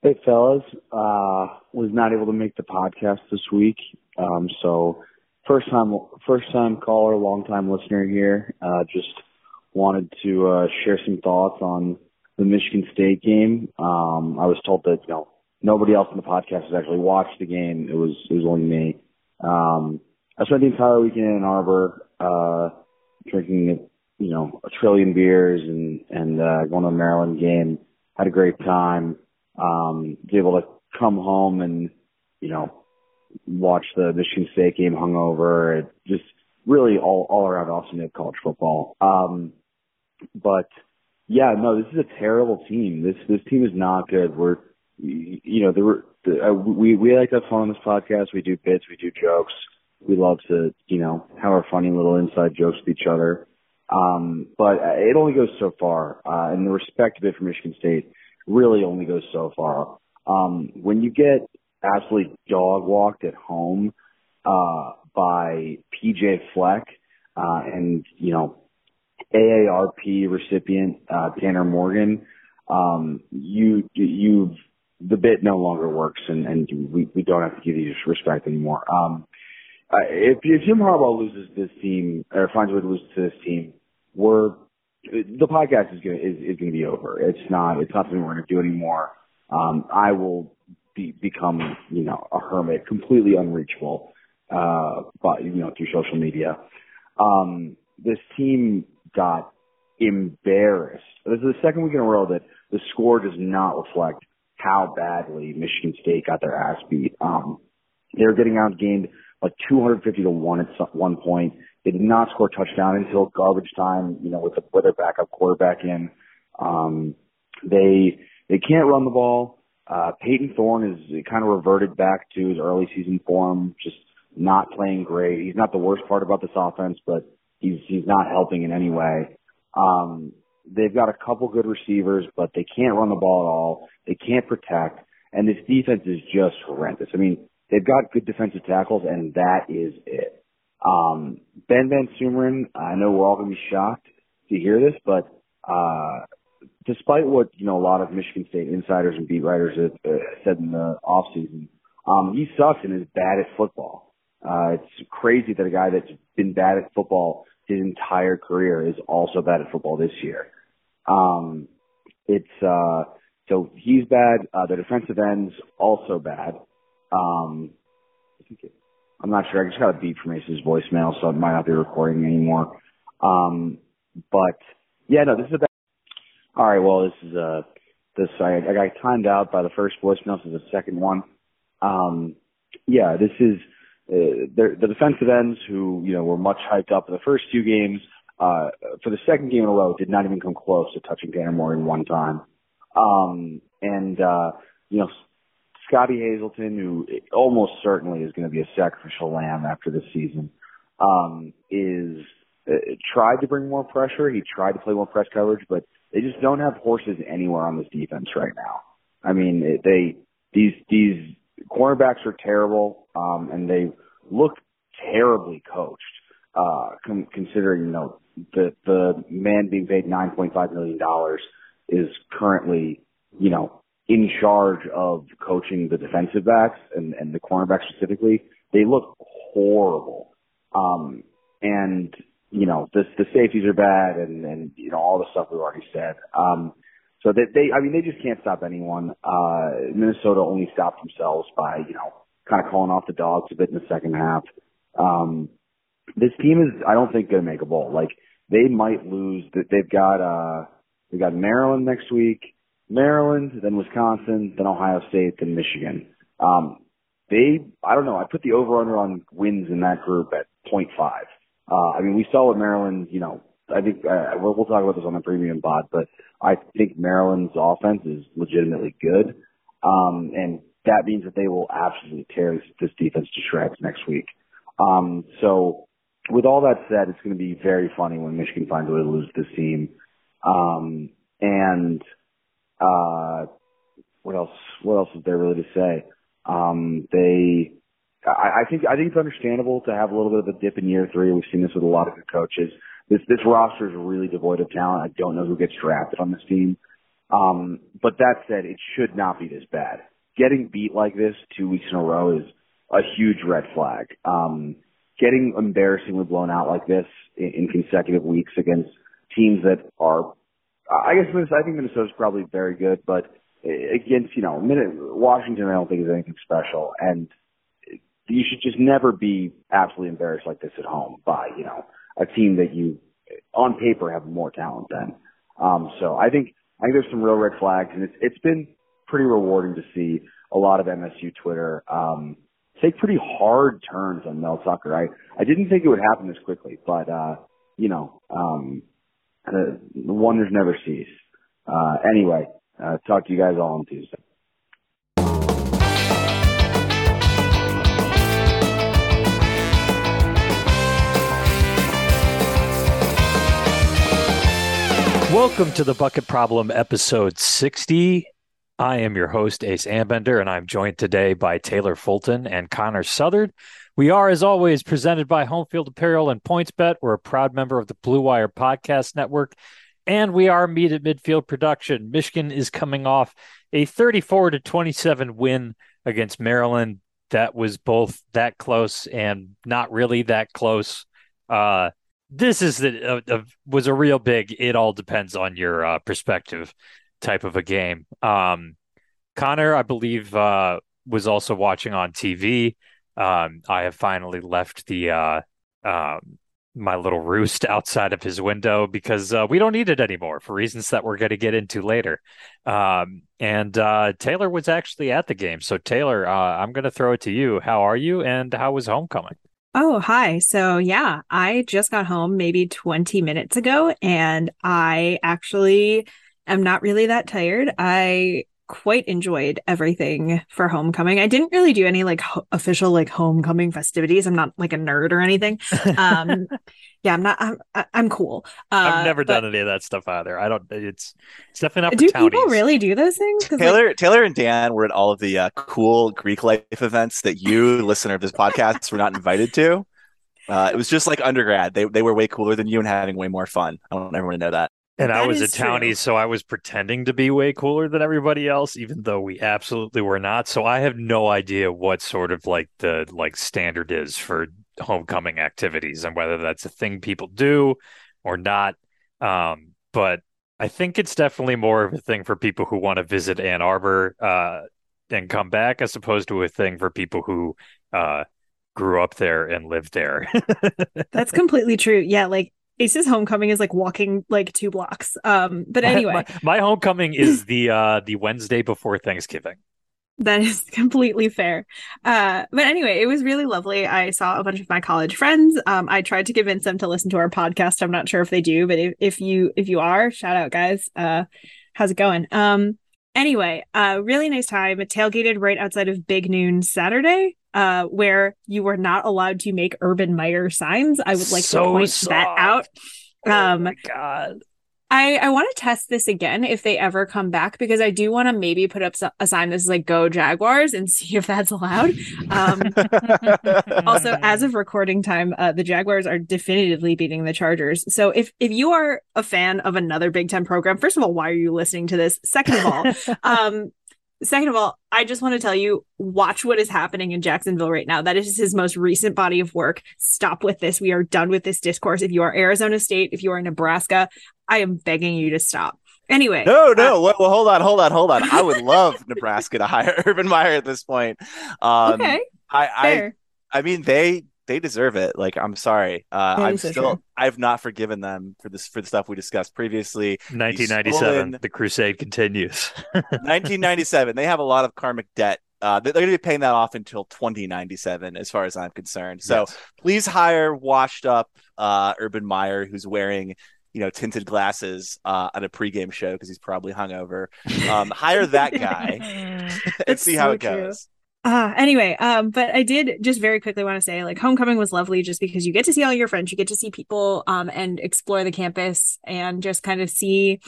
Hey fellas, uh, was not able to make the podcast this week. Um, so first time, first time caller, long time listener here. Uh, just wanted to, uh, share some thoughts on the Michigan State game. Um, I was told that, you know, nobody else in the podcast has actually watched the game. It was, it was only me. Um, I spent the entire weekend in Arbor, uh, drinking, you know, a trillion beers and, and, uh, going to a Maryland game. Had a great time um, be able to come home and, you know, watch the Michigan State game hungover. Just really all, all around awesome at college football. Um, but yeah, no, this is a terrible team. This, this team is not good. We're, you know, there were, uh, we, we like to have fun on this podcast. We do bits, we do jokes. We love to, you know, have our funny little inside jokes with each other. Um, but it only goes so far. Uh, and the respect of it for Michigan State really only goes so far. Um, when you get absolutely dog walked at home uh, by PJ Fleck uh, and you know AARP recipient uh, Tanner Morgan, um, you you the bit no longer works, and, and we we don't have to give you respect anymore. Um, uh, if, if Jim Harbaugh loses this team or finds a way to lose to this team, we're the podcast is gonna is, is gonna be over. It's not it's not something we're gonna do anymore. Um, I will be, become you know a hermit, completely unreachable, uh, but you know through social media. Um, this team got embarrassed. This is the second week in a row that the score does not reflect how badly Michigan State got their ass beat. Um, they were getting outgained like 250 to one at one point. They did not score a touchdown until garbage time, you know, with, the, with their backup quarterback in. Um, they, they can't run the ball. Uh, Payton Thorne is kind of reverted back to his early season form, just not playing great. He's not the worst part about this offense, but he's, he's not helping in any way. Um, they've got a couple good receivers, but they can't run the ball at all. They can't protect. And this defense is just horrendous. I mean, they've got good defensive tackles and that is it. Um, Ben Van Sumeren, I know we're all going to be shocked to hear this, but uh, despite what you know a lot of Michigan State insiders and beat writers have uh, said in the off season, um, he sucks and is bad at football. Uh, it's crazy that a guy that's been bad at football his entire career is also bad at football this year. Um, it's uh, so he's bad. Uh, the defensive ends also bad. Um, I think it, I'm not sure. I just got a beep from Ace's voicemail, so it might not be recording anymore. Um, but yeah, no, this is a bad. All right, well, this is uh this I, I got timed out by the first voicemail, so the second one. Um, yeah, this is uh, the, the defensive ends who you know were much hyped up in the first two games. Uh, for the second game in a row, did not even come close to touching Tanner Morgan one time. Um, and uh, you know, Scottie Hazelton, who almost certainly is going to be a sacrificial lamb after this season, um, is uh, tried to bring more pressure. He tried to play more press coverage, but they just don't have horses anywhere on this defense right now. I mean, they these these cornerbacks are terrible, um, and they look terribly coached. Uh, con- considering you know the the man being paid nine point five million dollars is currently you know in charge of coaching the defensive backs and, and the cornerbacks specifically, they look horrible. Um, and, you know, the, the safeties are bad and, and, you know, all the stuff we've already said. Um, so they, they, I mean, they just can't stop anyone. Uh, Minnesota only stopped themselves by, you know, kind of calling off the dogs a bit in the second half. Um, this team is, I don't think, going to make a bowl. Like, they might lose. They've got, uh, they've got Maryland next week. Maryland, then Wisconsin, then Ohio State, then Michigan. Um, they, I don't know, I put the over under on wins in that group at 0.5. Uh, I mean, we saw what Maryland, you know, I think, uh, we'll, we'll talk about this on the premium pod, but I think Maryland's offense is legitimately good. Um, and that means that they will absolutely tear this, this defense to shreds next week. Um, so with all that said, it's going to be very funny when Michigan finds a way to lose this team. Um, and, uh, what else? What else is there really to say? Um, they, I, I think, I think it's understandable to have a little bit of a dip in year three. We've seen this with a lot of good coaches. This this roster is really devoid of talent. I don't know who gets drafted on this team. Um, but that said, it should not be this bad. Getting beat like this two weeks in a row is a huge red flag. Um, getting embarrassingly blown out like this in, in consecutive weeks against teams that are, I guess I think Minnesota's probably very good, but against you know Washington, I don't think is anything special, and you should just never be absolutely embarrassed like this at home by you know a team that you on paper have more talent than. Um, so I think I think there's some real red flags, and it's it's been pretty rewarding to see a lot of MSU Twitter um, take pretty hard turns on Mel Tucker. I I didn't think it would happen this quickly, but uh, you know, um, the, the wonders never cease. Uh, anyway, uh, talk to you guys all on Tuesday. Welcome to the Bucket Problem episode 60. I am your host, Ace Anbender, and I'm joined today by Taylor Fulton and Connor Southard. We are, as always, presented by Homefield Apparel and PointsBet. We're a proud member of the Blue Wire Podcast Network, and we are Meet at Midfield production. Michigan is coming off a 34 to 27 win against Maryland. That was both that close and not really that close. Uh, this is the uh, was a real big. It all depends on your uh, perspective type of a game. Um, Connor, I believe, uh, was also watching on TV. Um, I have finally left the uh, um, my little roost outside of his window because uh, we don't need it anymore for reasons that we're going to get into later. Um, and uh, Taylor was actually at the game. So, Taylor, uh, I'm going to throw it to you. How are you and how was homecoming? Oh, hi. So, yeah, I just got home maybe 20 minutes ago, and I actually am not really that tired. I quite enjoyed everything for homecoming. I didn't really do any like ho- official like homecoming festivities. I'm not like a nerd or anything. Um yeah, I'm not I'm I'm cool. Uh, I've never done any of that stuff either. I don't it's it's definitely not for Do townies. people really do those things? Taylor like... Taylor and Dan were at all of the uh, cool Greek life events that you listener of this podcast were not invited to. Uh, it was just like undergrad. They they were way cooler than you and having way more fun. I want everyone to know that. And that I was a townie, true. so I was pretending to be way cooler than everybody else, even though we absolutely were not. So I have no idea what sort of like the like standard is for homecoming activities and whether that's a thing people do or not. Um, but I think it's definitely more of a thing for people who want to visit Ann Arbor uh, and come back, as opposed to a thing for people who uh, grew up there and lived there. that's completely true. Yeah, like Ace's homecoming is like walking like two blocks. Um, but anyway, my, my homecoming is the uh the Wednesday before Thanksgiving. That is completely fair. Uh, but anyway, it was really lovely. I saw a bunch of my college friends. Um, I tried to convince them to listen to our podcast. I'm not sure if they do, but if, if you if you are, shout out guys. Uh, how's it going? Um, anyway, uh, really nice time. It tailgated right outside of Big Noon Saturday uh, where you were not allowed to make Urban Meyer signs. I would like so to point soft. that out. Um, oh my god. I, I want to test this again if they ever come back because I do want to maybe put up a sign that's like "Go Jaguars" and see if that's allowed. Um, also, as of recording time, uh, the Jaguars are definitively beating the Chargers. So if if you are a fan of another Big Ten program, first of all, why are you listening to this? Second of all, um, Second of all, I just want to tell you watch what is happening in Jacksonville right now. That is his most recent body of work. Stop with this. We are done with this discourse. If you are Arizona State, if you are Nebraska, I am begging you to stop. Anyway. No, no. Uh, well, hold on, hold on, hold on. I would love Nebraska to hire Urban Meyer at this point. Um, okay. I, I, I mean, they they deserve it. Like, I'm sorry. Uh, I'm still, true. I've not forgiven them for this, for the stuff we discussed previously. 1997, the crusade continues. 1997, they have a lot of karmic debt. Uh, they're going to be paying that off until 2097, as far as I'm concerned. So yes. please hire washed up uh, Urban Meyer, who's wearing you know tinted glasses uh, on a pregame show because he's probably hungover. Um, hire that guy and see so how it goes. Uh, anyway, um, but I did just very quickly want to say like homecoming was lovely just because you get to see all your friends, you get to see people um and explore the campus and just kind of see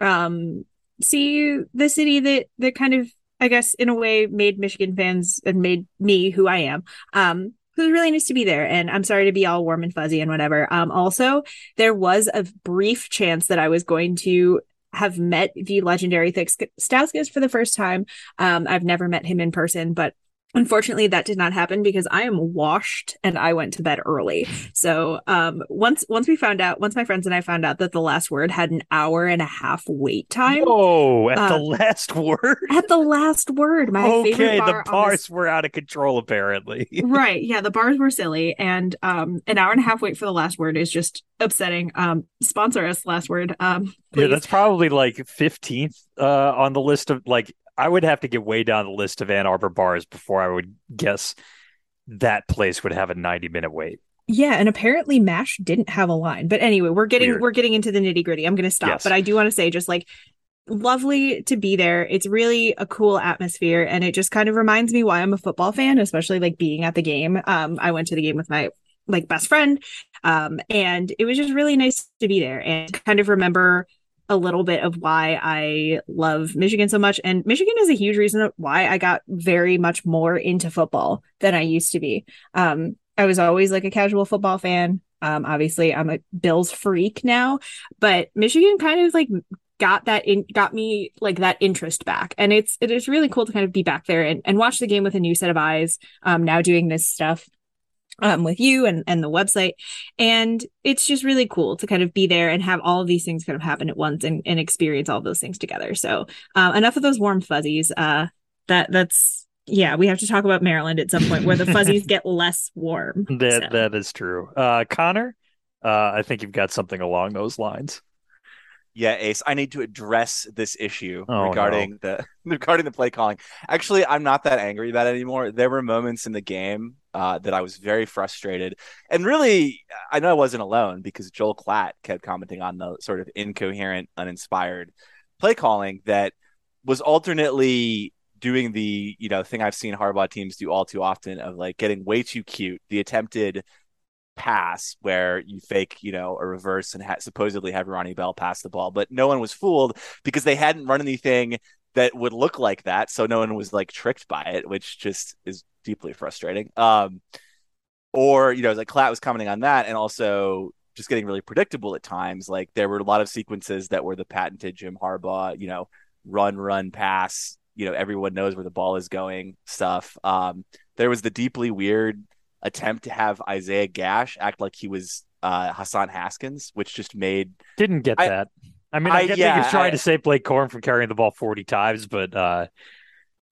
um see the city that that kind of I guess in a way made Michigan fans and made me who I am. Um it was really nice to be there and i'm sorry to be all warm and fuzzy and whatever um also there was a brief chance that i was going to have met the legendary Thick Stauskas for the first time. Um, I've never met him in person, but unfortunately that did not happen because i am washed and i went to bed early. So um once once we found out once my friends and i found out that the last word had an hour and a half wait time oh at uh, the last word? at the last word my okay favorite bar the bars this... were out of control apparently. Right yeah the bars were silly and um an hour and a half wait for the last word is just upsetting. Um sponsor us last word um please. yeah that's probably like 15th uh on the list of like I would have to get way down the list of Ann Arbor bars before I would guess that place would have a 90 minute wait. Yeah, and apparently Mash didn't have a line. But anyway, we're getting Weird. we're getting into the nitty gritty. I'm going to stop, yes. but I do want to say just like lovely to be there. It's really a cool atmosphere, and it just kind of reminds me why I'm a football fan, especially like being at the game. Um, I went to the game with my like best friend, um, and it was just really nice to be there and kind of remember a little bit of why I love Michigan so much. And Michigan is a huge reason why I got very much more into football than I used to be. Um, I was always like a casual football fan. Um, obviously, I'm a Bills freak now, but Michigan kind of like got that in got me like that interest back and it's it is really cool to kind of be back there and, and watch the game with a new set of eyes um now doing this stuff um, with you and, and the website. And it's just really cool to kind of be there and have all of these things kind of happen at once and, and experience all those things together. So uh, enough of those warm fuzzies. Uh, that that's yeah, we have to talk about Maryland at some point where the fuzzies get less warm. That so. that is true. Uh, Connor, uh, I think you've got something along those lines. Yeah, Ace, I need to address this issue oh, regarding no. the regarding the play calling. Actually, I'm not that angry about it anymore. There were moments in the game uh, that I was very frustrated, and really, I know I wasn't alone because Joel Klatt kept commenting on the sort of incoherent, uninspired play calling that was alternately doing the you know thing I've seen Harbaugh teams do all too often of like getting way too cute, the attempted pass where you fake, you know, a reverse and ha- supposedly have Ronnie Bell pass the ball, but no one was fooled because they hadn't run anything that would look like that, so no one was like tricked by it, which just is deeply frustrating. Um, or you know, like Klatt was commenting on that, and also just getting really predictable at times. Like there were a lot of sequences that were the patented Jim Harbaugh, you know, run, run, pass. You know, everyone knows where the ball is going. Stuff. Um, there was the deeply weird attempt to have Isaiah Gash act like he was uh, Hassan Haskins, which just made didn't get I, that. I mean, I, I get yeah, that he's trying I, to save Blake Corum from carrying the ball forty times, but uh,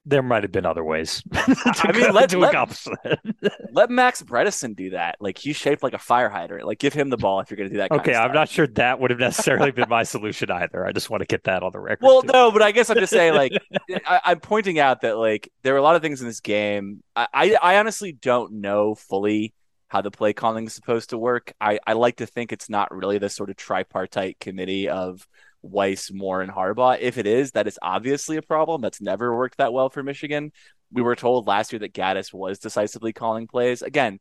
there might have been other ways. I mean, let, let, let, Max Bredeson do that. Like he's shaped like a fire hydrant. Like give him the ball if you're going to do that. okay, I'm not sure that would have necessarily been my solution either. I just want to get that on the record. Well, too. no, but I guess I'm just saying, like, eh, I, am pointing out that like there are a lot of things in this game. I, I, I honestly don't know fully how the play calling is supposed to work. I, I like to think it's not really the sort of tripartite committee of Weiss, Moore, and Harbaugh. If it is, that is obviously a problem. That's never worked that well for Michigan. We were told last year that Gattis was decisively calling plays. Again,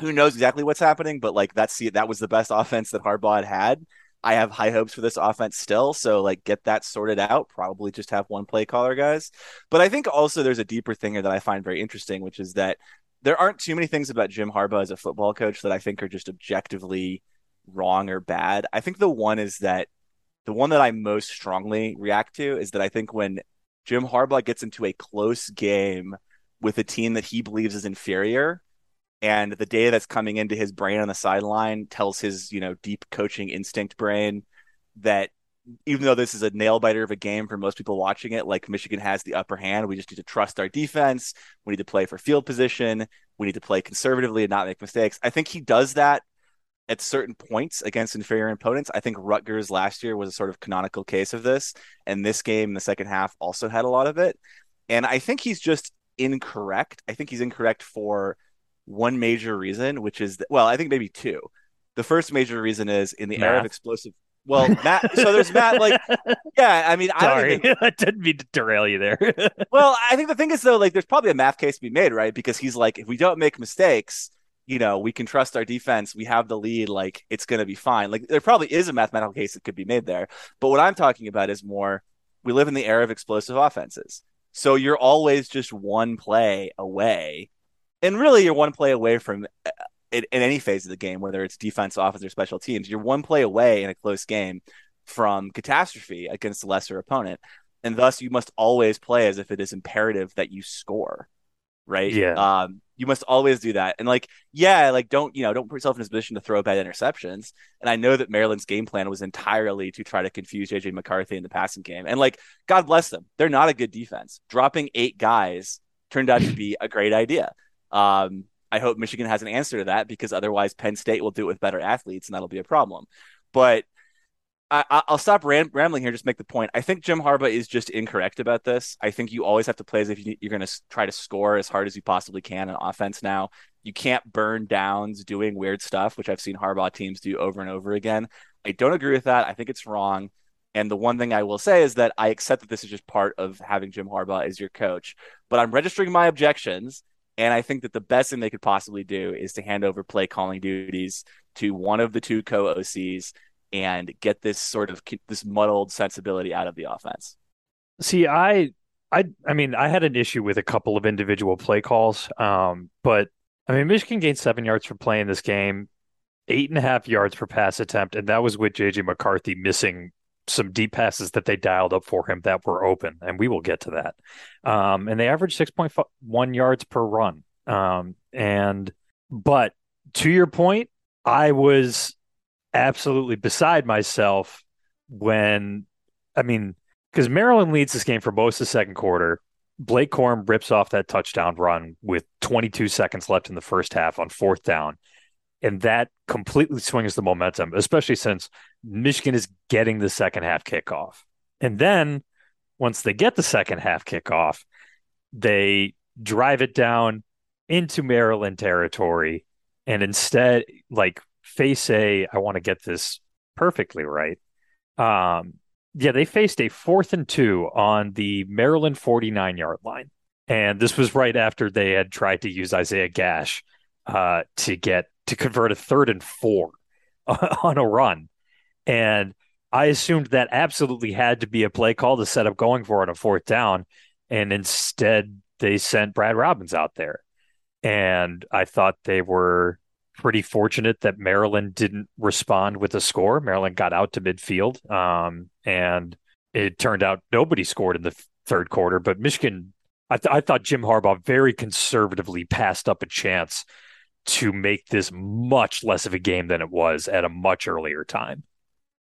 who knows exactly what's happening, but like that's the that was the best offense that Harbaugh had had. I have high hopes for this offense still, so like get that sorted out. Probably just have one play caller, guys. But I think also there's a deeper thing here that I find very interesting, which is that there aren't too many things about Jim Harbaugh as a football coach that I think are just objectively wrong or bad. I think the one is that the one that I most strongly react to is that I think when Jim Harbaugh gets into a close game with a team that he believes is inferior, and the data that's coming into his brain on the sideline tells his, you know, deep coaching instinct brain that even though this is a nail biter of a game for most people watching it, like Michigan has the upper hand, we just need to trust our defense. We need to play for field position. We need to play conservatively and not make mistakes. I think he does that at certain points against inferior opponents. I think Rutgers last year was a sort of canonical case of this, and this game in the second half also had a lot of it. And I think he's just incorrect. I think he's incorrect for one major reason, which is that, well, I think maybe two. The first major reason is in the Math. era of explosive. Well, Matt. so there's Matt. Like, yeah. I mean, Sorry. I don't I didn't mean to derail you there. well, I think the thing is though, like, there's probably a math case to be made, right? Because he's like, if we don't make mistakes, you know, we can trust our defense. We have the lead. Like it's going to be fine. Like there probably is a mathematical case that could be made there. But what I'm talking about is more we live in the era of explosive offenses. So you're always just one play away. And really, you're one play away from uh, in, in any phase of the game, whether it's defense, offense, or special teams. You're one play away in a close game from catastrophe against a lesser opponent. And thus, you must always play as if it is imperative that you score, right? Yeah. Um, you must always do that. And like, yeah, like don't you know, don't put yourself in a position to throw bad interceptions. And I know that Maryland's game plan was entirely to try to confuse JJ McCarthy in the passing game. And like, God bless them, they're not a good defense. Dropping eight guys turned out to be a great idea. Um, I hope Michigan has an answer to that because otherwise Penn State will do it with better athletes, and that'll be a problem. But I, will stop ram- rambling here. Just make the point. I think Jim Harbaugh is just incorrect about this. I think you always have to play as if you, are going to try to score as hard as you possibly can on offense. Now you can't burn downs doing weird stuff, which I've seen Harbaugh teams do over and over again. I don't agree with that. I think it's wrong. And the one thing I will say is that I accept that this is just part of having Jim Harbaugh as your coach, but I'm registering my objections. And I think that the best thing they could possibly do is to hand over play calling duties to one of the two co OCs and get this sort of this muddled sensibility out of the offense. See, I, I, I mean, I had an issue with a couple of individual play calls, um, but I mean, Michigan gained seven yards for playing this game, eight and a half yards per pass attempt, and that was with JJ McCarthy missing some deep passes that they dialed up for him that were open, and we will get to that. Um, and they averaged six point one yards per run. Um, and but to your point, I was absolutely beside myself when, I mean, because Maryland leads this game for most of the second quarter. Blake Corum rips off that touchdown run with 22 seconds left in the first half on fourth down. And that completely swings the momentum, especially since Michigan is getting the second half kickoff. And then once they get the second half kickoff, they drive it down into Maryland territory and instead, like, face a, I want to get this perfectly right. Um, yeah, they faced a fourth and two on the Maryland 49 yard line. And this was right after they had tried to use Isaiah Gash uh, to get to convert a third and four on a run. And I assumed that absolutely had to be a play call to set up going for it on a fourth down. And instead, they sent Brad Robbins out there. And I thought they were pretty fortunate that Maryland didn't respond with a score. Maryland got out to midfield, um, and it turned out nobody scored in the third quarter. But Michigan, I, th- I thought Jim Harbaugh very conservatively passed up a chance to make this much less of a game than it was at a much earlier time.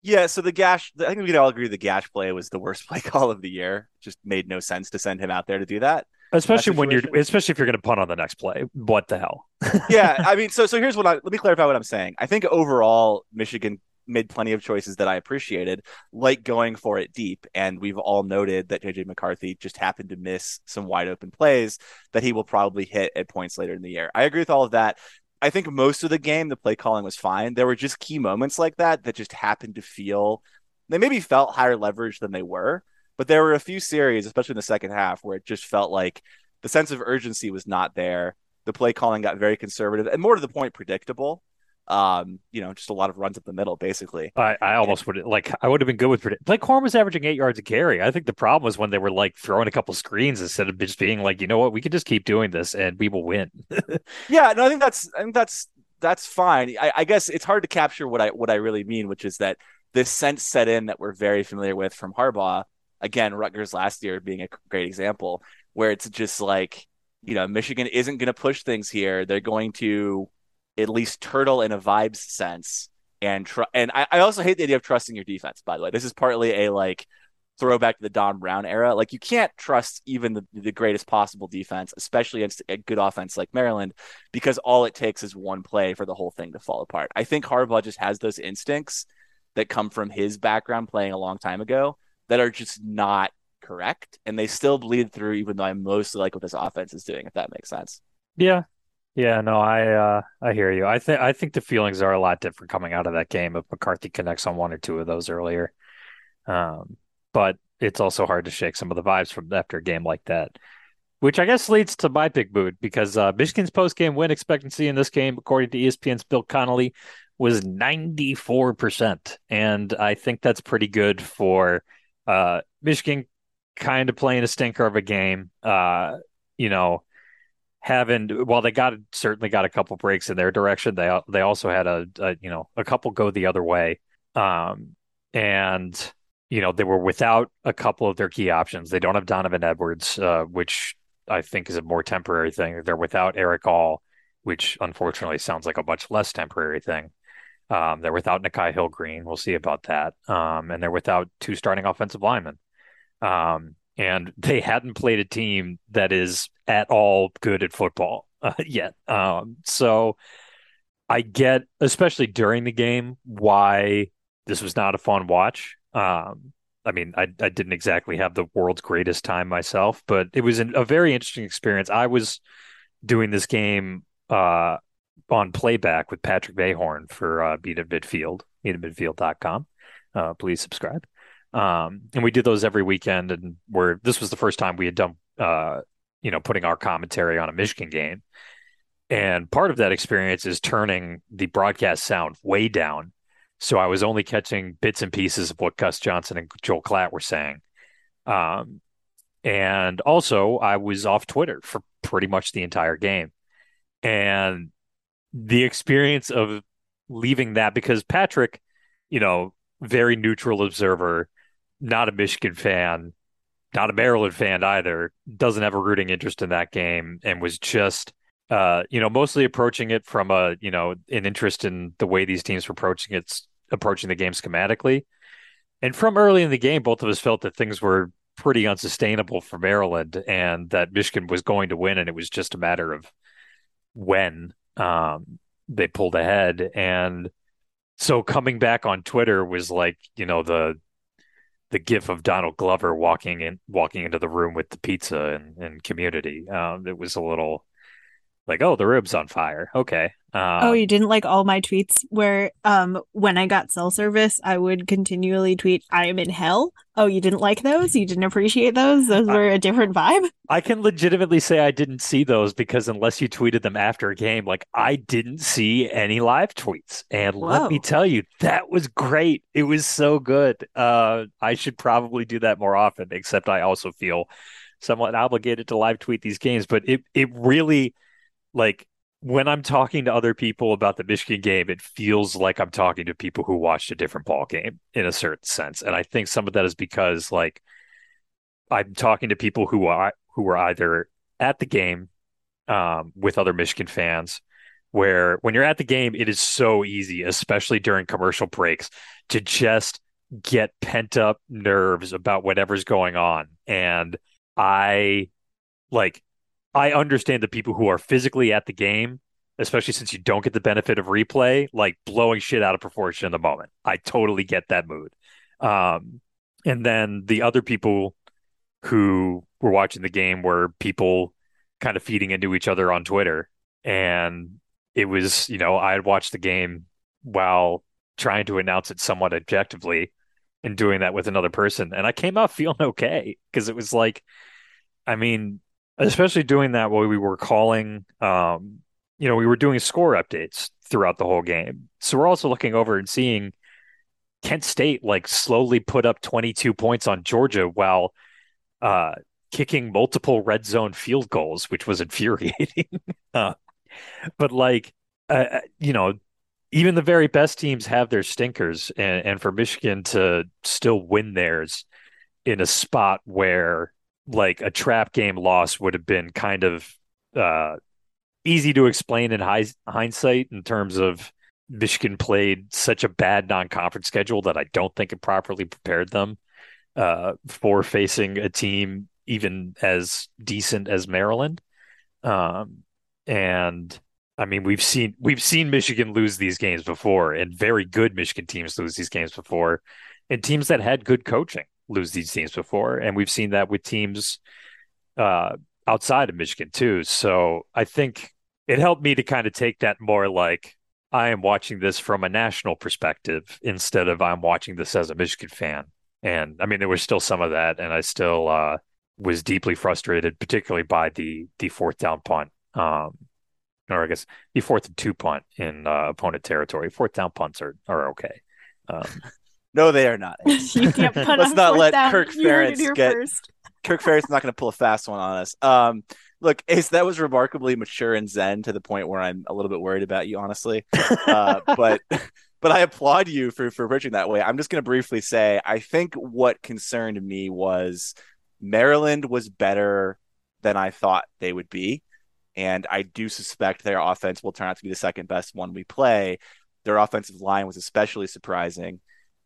Yeah, so the Gash, I think we can all agree the Gash play was the worst play call of the year. Just made no sense to send him out there to do that especially when you're especially if you're going to punt on the next play. What the hell? Yeah i mean so so here's what i let me clarify what i'm saying. I think overall michigan made plenty of choices that i appreciated like going for it deep. And we've all noted that jj mccarthy just happened to miss some wide open plays that he will probably hit at points later in the year. I agree with all of that. I think most of the game the play calling was fine. There were just key moments like that that just happened to feel they maybe felt higher leverage than they were but there were a few series, especially in the second half, where it just felt like the sense of urgency was not there. The play calling got very conservative and more to the point, predictable. Um, you know, just a lot of runs up the middle, basically. I, I almost would like I would have been good with predict. Blake Corum was averaging eight yards a carry. I think the problem was when they were like throwing a couple screens instead of just being like, you know what, we can just keep doing this and we will win. yeah, no, I think that's I think that's that's fine. I, I guess it's hard to capture what I what I really mean, which is that this sense set in that we're very familiar with from Harbaugh again, Rutgers last year being a great example, where it's just like, you know, Michigan isn't going to push things here. They're going to at least turtle in a vibes sense. And try, and I, I also hate the idea of trusting your defense, by the way. This is partly a like throwback to the Don Brown era. Like you can't trust even the, the greatest possible defense, especially against a good offense like Maryland, because all it takes is one play for the whole thing to fall apart. I think Harbaugh just has those instincts that come from his background playing a long time ago that are just not correct and they still bleed through even though I mostly like what this offense is doing if that makes sense. Yeah. Yeah, no, I uh I hear you. I think I think the feelings are a lot different coming out of that game if McCarthy connects on one or two of those earlier. Um but it's also hard to shake some of the vibes from after a game like that. Which I guess leads to my big mood because uh, Michigan's post game win expectancy in this game, according to ESPN's Bill Connelly, was 94%. And I think that's pretty good for uh, Michigan kind of playing a stinker of a game. Uh, you know, having while they got certainly got a couple breaks in their direction, they they also had a, a you know a couple go the other way. Um, and you know they were without a couple of their key options. They don't have Donovan Edwards, uh, which I think is a more temporary thing. They're without Erick All, which unfortunately sounds like a much less temporary thing. Um, they're without Nikhai Hill-Green. We'll see about that. Um, and they're without two starting offensive linemen. Um, and they hadn't played a team that is at all good at football uh, yet. Um, so I get, especially during the game, why this was not a fun watch. Um, I mean, I, I didn't exactly have the world's greatest time myself, but it was an, a very interesting experience. I was doing this game uh, on playback with Patrick Mayhorn for uh, Beat at Midfield, beatatmidfield.com. Uh, please subscribe. Um, and we did those every weekend, and where this was the first time we had done, uh, you know, putting our commentary on a Michigan game. And part of that experience is turning the broadcast sound way down. So I was only catching bits and pieces of what Gus Johnson and Joel Klatt were saying. Um, and also, I was off Twitter for pretty much the entire game. And the experience of leaving that because Patrick, you know, very neutral observer, not a Michigan fan, not a Maryland fan either, doesn't have a rooting interest in that game and was just uh, you know, mostly approaching it from a, you know, an interest in the way these teams were approaching it, approaching the game schematically. And from early in the game, both of us felt that things were pretty unsustainable for Maryland and that Michigan was going to win. And it was just a matter of when um, they pulled ahead. And so coming back on Twitter was like, you know, the, the gif of Donald Glover walking in, walking into the room with the pizza and, and community. Um, it was a little, like, oh, the rib's on fire. Okay. Um, oh, you didn't like all my tweets where um when I got cell service, I would continually tweet, I am in hell. Oh, you didn't like those? You didn't appreciate those? Those were I, a different vibe. I can legitimately say I didn't see those because unless you tweeted them after a game, like I didn't see any live tweets. And Whoa. let me tell you, that was great. It was so good. Uh I should probably do that more often, except I also feel somewhat obligated to live tweet these games. But it it really like when I'm talking to other people about the Michigan game, it feels like I'm talking to people who watched a different ball game in a certain sense. And I think some of that is because like I'm talking to people who are who were either at the game um, with other Michigan fans, where when you're at the game, it is so easy, especially during commercial breaks, to just get pent up nerves about whatever's going on. And I like I understand the people who are physically at the game, especially since you don't get the benefit of replay, like blowing shit out of proportion in the moment. I totally get that mood. Um, and then the other people who were watching the game were people kind of feeding into each other on Twitter. And it was, you know, I had watched the game while trying to announce it somewhat objectively and doing that with another person. And I came out feeling okay because it was like, I mean, especially doing that while we were calling um, you know we were doing score updates throughout the whole game. So we're also looking over and seeing kent state like slowly put up 22 points on georgia while uh, kicking multiple red zone field goals which was infuriating. Uh, but like uh, uh, you know even the very best teams have their stinkers and, and for michigan to still win theirs in a spot where like a trap game loss would have been kind of uh, easy to explain in hindsight in terms of Michigan played such a bad non-conference schedule that I don't think it properly prepared them uh, for facing a team even as decent as Maryland. Um, and I mean, we've seen we've seen Michigan lose these games before, and very good Michigan teams lose these games before, and teams that had good coaching lose these teams before, and we've seen that with teams uh, outside of Michigan too. So I think it helped me to kind of take that more like I am watching this from a national perspective instead of I'm watching this as a Michigan fan. And I mean, there was still some of that, and I still uh, was deeply frustrated, particularly by the the fourth down punt, um, or I guess the fourth and two punt in uh, opponent territory. Fourth down punts are are okay. Um, no, they are not. Let's not let down. Kirk Ferentz get. First. Kirk Ferentz not going to pull a fast one on us. Um, look, Ace, that was remarkably mature and zen to the point where I'm a little bit worried about you, honestly. Uh, but but I applaud you for for approaching that way. I'm just going to briefly say I think what concerned me was Maryland was better than I thought they would be, and I do suspect their offense will turn out to be the second best one we play. Their offensive line was especially surprising,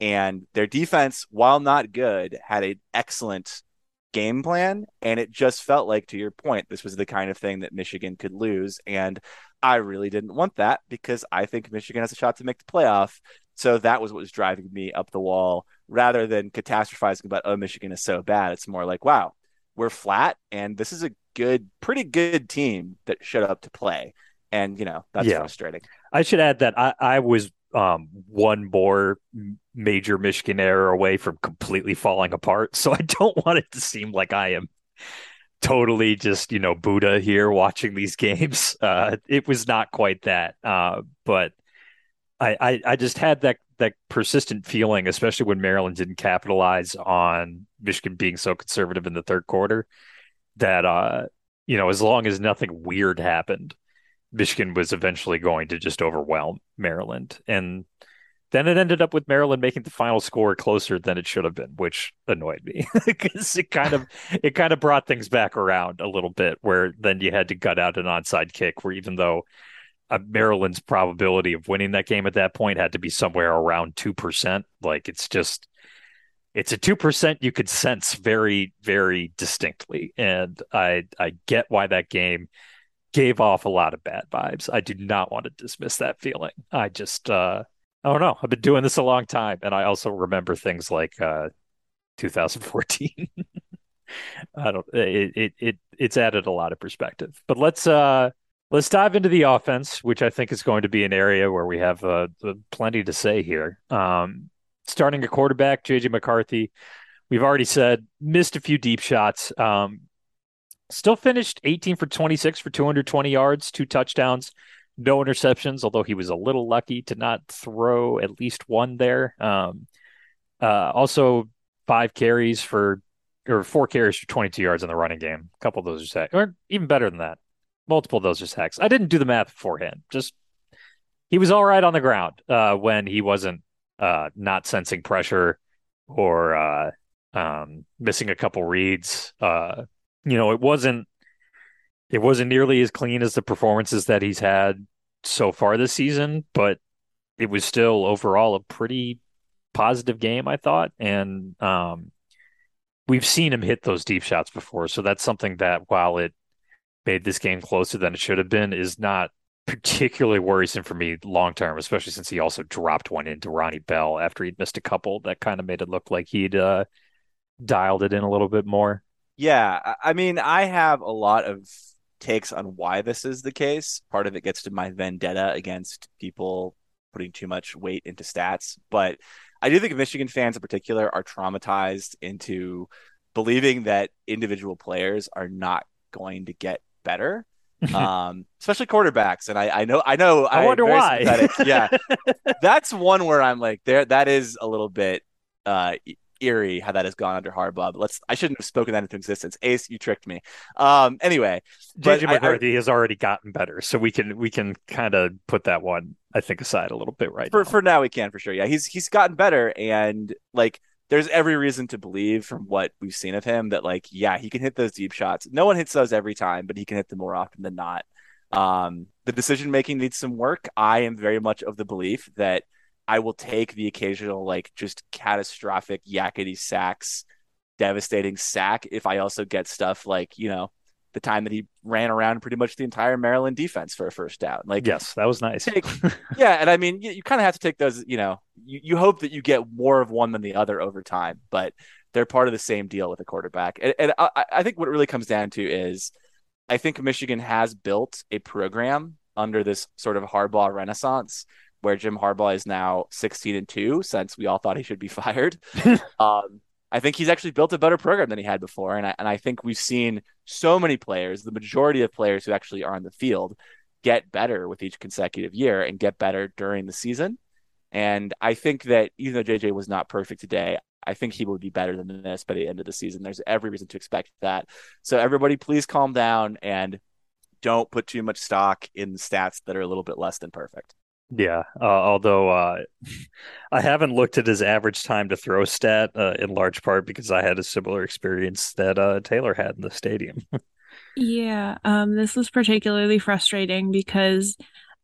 and their defense, while not good, had an excellent game plan. And it just felt like, to your point, this was the kind of thing that Michigan could lose. And I really didn't want that because I think Michigan has a shot to make the playoff. So that was what was driving me up the wall rather than catastrophizing about, oh, Michigan is so bad. It's more like, wow, we're flat and this is a good, pretty good team that showed up to play. And, you know, that's yeah. frustrating. I should add that I, I was um, one more major Michigan error away from completely falling apart. So I don't want it to seem like I am totally just, you know, Buddha here watching these games. Uh, it was not quite that. Uh, but I, I, I just had that that persistent feeling, especially when Maryland didn't capitalize on Michigan being so conservative in the third quarter, that uh, you know, as long as nothing weird happened, Michigan was eventually going to just overwhelm Maryland. And then it ended up with Maryland making the final score closer than it should have been, which annoyed me because it kind of it kind of brought things back around a little bit. Where then you had to gut out an onside kick, where even though uh, Maryland's probability of winning that game at that point had to be somewhere around two percent, like it's just it's a two percent you could sense very very distinctly, and I I get why that game gave off a lot of bad vibes. I do not want to dismiss that feeling. I just, uh, I don't know. I've been doing this a long time, and I also remember things like uh, 2014. I don't. It, it it it's added a lot of perspective. But let's uh let's dive into the offense, which I think is going to be an area where we have uh, plenty to say here. Um, starting a quarterback, JJ McCarthy. We've already said missed a few deep shots. Um, Still finished 18 for 26 for 220 yards, two touchdowns, no interceptions, although he was a little lucky to not throw at least one there. Um, uh, also, five carries for, or four carries for 22 yards in the running game. A couple of those are sacks, or even better than that. Multiple of those are sacks. I didn't do the math beforehand. Just he was all right on the ground uh, when he wasn't uh, not sensing pressure or uh, um, missing a couple reads. You know, it wasn't it wasn't nearly as clean as the performances that he's had so far this season, but it was still overall a pretty positive game, I thought. And um, we've seen him hit those deep shots before, so that's something that while it made this game closer than it should have been, is not particularly worrisome for me long term, especially since he also dropped one into Ronnie Bell after he'd missed a couple that kind of made it look like he'd uh, dialed it in a little bit more. Yeah, I mean, I have a lot of takes on why this is the case. Part of it gets to my vendetta against people putting too much weight into stats, but I do think Michigan fans in particular are traumatized into believing that individual players are not going to get better. um, especially quarterbacks, and I, I know, I know, I wonder why. yeah, that's one where I'm like, there, that is a little bit uh, eerie how that has gone under Harbaugh. But let's I shouldn't have spoken that into existence. Ace, you tricked me. Um, anyway, JJ McCarthy I, has already gotten better, so we can we can kind of put that one I think aside a little bit right for now. for now we can for sure. Yeah, he's he's gotten better, and like there's every reason to believe from what we've seen of him that like yeah he can hit those deep shots. No one hits those every time, but he can hit them more often than not. Um, the decision making needs some work. I am very much of the belief that I will take the occasional like just catastrophic yakety sacks, devastating sack if I also get stuff like, you know, the time that he ran around pretty much the entire Maryland defense for a first down. Like, yes, that was nice. Take, yeah, and I mean, you, you kind of have to take those. You know, you, you hope that you get more of one than the other over time, but they're part of the same deal with a quarterback. And, and I, I think what it really comes down to is, I think Michigan has built a program under this sort of Harbaugh renaissance where Jim Harbaugh is now 16 and 2 since we all thought he should be fired. um, I think he's actually built a better program than he had before. And I, and I think we've seen so many players, the majority of players who actually are on the field, get better with each consecutive year and get better during the season. And I think that even though JJ was not perfect today, I think he will be better than this by the end of the season. There's every reason to expect that. So everybody, please calm down and don't put too much stock in stats that are a little bit less than perfect. Yeah, uh, although uh, I haven't looked at his average time to throw stat uh, in large part because I had a similar experience that uh, Taylor had in the stadium. yeah, um, this was particularly frustrating because,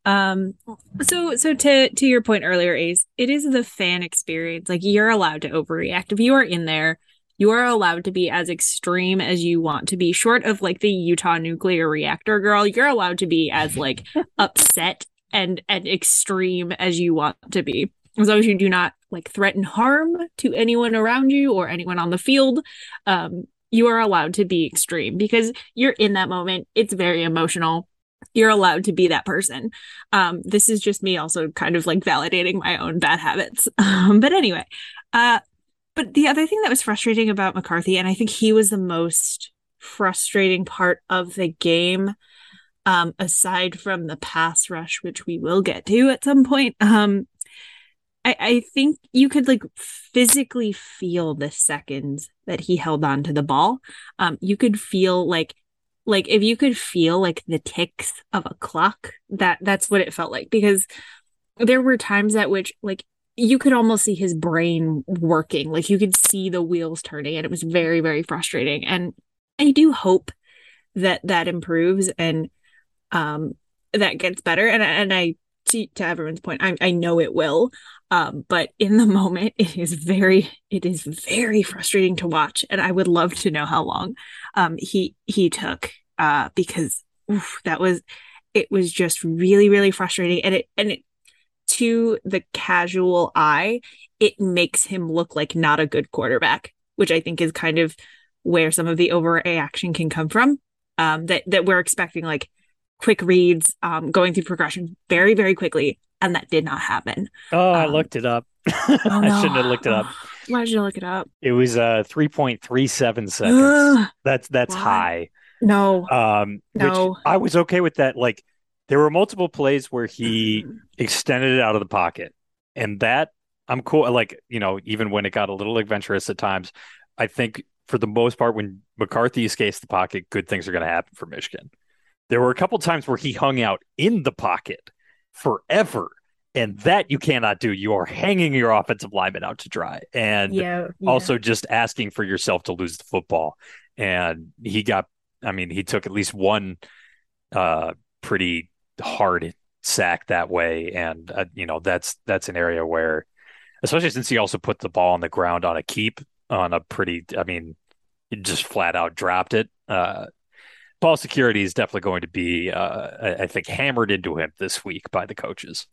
um, so so to to your point earlier, Ace, it is the fan experience. Like you're allowed to overreact if you are in there. You are allowed to be as extreme as you want to be, short of like the Utah nuclear reactor girl. You're allowed to be as like upset and and extreme as you want to be. As long as you do not like threaten harm to anyone around you or anyone on the field um you are allowed to be extreme because you're in that moment. It's very emotional. You're allowed to be that person. Um this is just me also kind of like validating my own bad habits. Um but anyway uh but the other thing that was frustrating about mccarthy and i think he was the most frustrating part of the game um, aside from the pass rush, which we will get to at some point. Um, I, I think you could like physically feel the seconds that he held on to the ball. Um, you could feel like like if you could feel like the ticks of a clock, that that's what it felt like because there were times at which like you could almost see his brain working like you could see the wheels turning and it was very very frustrating and i do hope that that improves and um, that gets better. And and I to, to everyone's point, I I know it will. Um, but in the moment, it is very it is very frustrating to watch, and I would love to know how long um, he he took uh, because oof, that was it was just really really frustrating, and it and it to the casual eye, it makes him look like not a good quarterback, which I think is kind of where some of the overreaction can come from. Um, that that we're expecting like quick reads, um, going through progression very, very quickly. And that did not happen. Oh, um, I looked it up. Oh, no. I shouldn't have looked it up. Why did you look it up? It was uh 3.37 seconds. that's that's high. No. Um no. I was okay with that. Like there were multiple plays where he extended it out of the pocket. And that I'm cool. Like, you know, even when it got a little adventurous at times, I think for the most part, when McCarthy escapes the pocket, good things are going to happen for Michigan. There were a couple times where he hung out in the pocket forever. And that you cannot do. You are hanging your offensive lineman out to dry. And yeah, yeah. also just asking for yourself to lose the football. And he got, I mean, he took at least one uh, pretty hard sack that way. And, uh, you know, that's, that's an area where, especially since he also put the ball on the ground on a keep on a pretty, I mean, just flat out dropped it. Uh, ball security is definitely going to be, uh, I think, hammered into him this week by the coaches.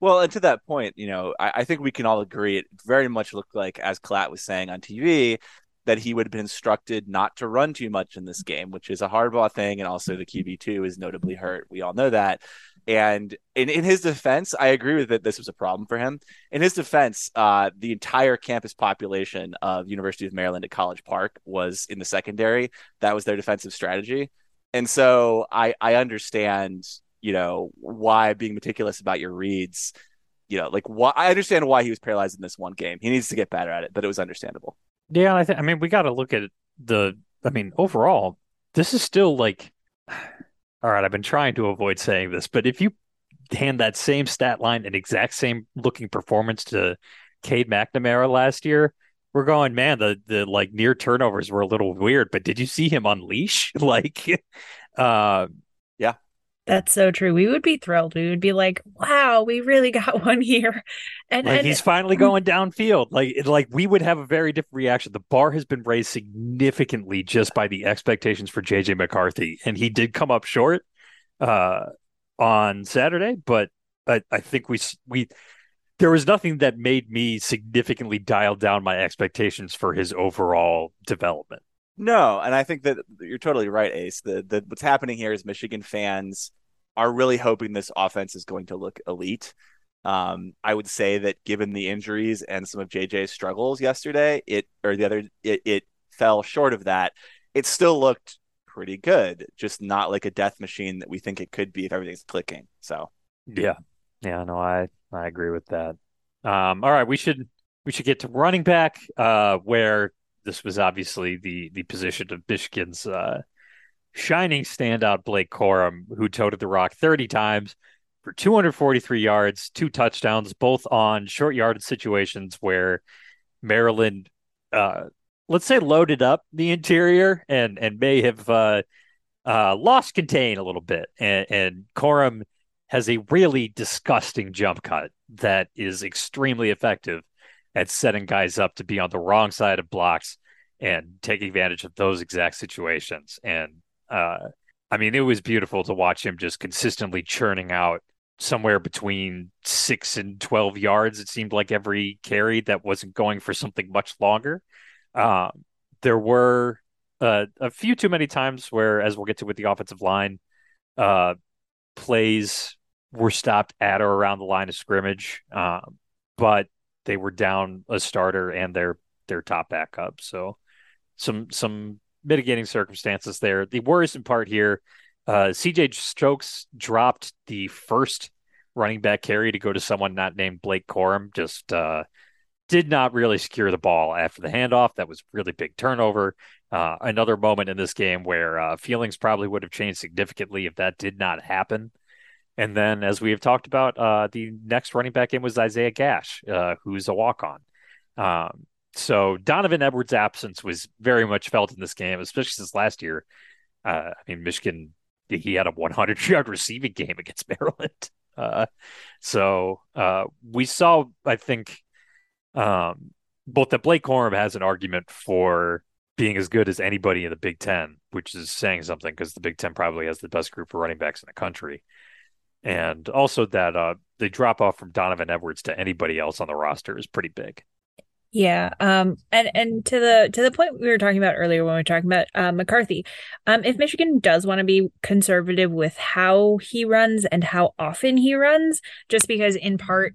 Well, and to that point, you know, I, I, think we can all agree it very much looked like, as Klatt was saying on TV, that he would have been instructed not to run too much in this game, which is a hardball thing. And also the QB2 is notably hurt. We all know that. And in, in his defense, I agree with that This was a problem for him. In his defense, uh, the entire campus population of University of Maryland at College Park was in the secondary. That was their defensive strategy. And so I I understand, you know, why being meticulous about your reads, you know, like why I understand why he was paralyzed in this one game. He needs to get better at it, but it was understandable. Yeah, I think I mean we got to look at the I mean overall, this is still like all right, I've been trying to avoid saying this, but if you hand that same stat line and exact same looking performance to Cade McNamara last year, we're going, man, the the like near turnovers were a little weird, but did you see him unleash? like uh yeah. That's so true. We would be thrilled. We would be like, "Wow, we really got one here." And, like and he's finally going downfield. Like like we would have a very different reaction. The bar has been raised significantly just by the expectations for JJ McCarthy, and he did come up short uh on Saturday, but I, I think we we there was nothing that made me significantly dial down my expectations for his overall development. No, and I think that you're totally right, Ace. The, the what's happening here is Michigan fans are really hoping this offense is going to look elite. Um, I would say that given the injuries and some of JJ's struggles yesterday, it or the other, it, it fell short of that. It still looked pretty good, just not like a death machine that we think it could be if everything's clicking. So yeah, yeah, no, I I agree with that. Um, all right, we should we should get to running back, uh, where this was obviously the the position of Michigan's uh, shining standout Blake Corum, who toted the rock 30 times for 243 yards, two touchdowns, both on short yardage situations where Maryland, uh, let's say, loaded up the interior and and may have uh, uh, lost contain a little bit. And, and Corum has a really disgusting jump cut that is extremely effective at setting guys up to be on the wrong side of blocks and take advantage of those exact situations. And uh, I mean, it was beautiful to watch him just consistently churning out somewhere between six and 12 yards. It seemed like every carry that wasn't going for something much longer. Um, there were uh, a few too many times where, as we'll get to with the offensive line, uh, plays were stopped at or around the line of scrimmage, um, but they were down a starter and their their top backup. So some some mitigating circumstances there. The worrisome part here, uh, CJ Stokes dropped the first running back carry to go to someone not named Blake Corum. Just uh, did not really secure the ball after the handoff. That was really big turnover. Uh, another moment in this game where uh, feelings probably would have changed significantly if that did not happen. And then, as we have talked about, uh, the next running back in was Isaiah Gash, uh, who's a walk on. Um, so Donovan Edwards' absence was very much felt in this game, especially since last year. Uh, I mean, Michigan, he had a 100 yard receiving game against Maryland. Uh, so uh, we saw, I think, um, both that Blake Corum has an argument for being as good as anybody in the Big Ten, which is saying something because the Big Ten probably has the best group of running backs in the country. And also that uh, the drop off from Donovan Edwards to anybody else on the roster is pretty big. Yeah. Um and and to the to the point we were talking about earlier when we were talking about uh, McCarthy, um if Michigan does want to be conservative with how he runs and how often he runs, just because in part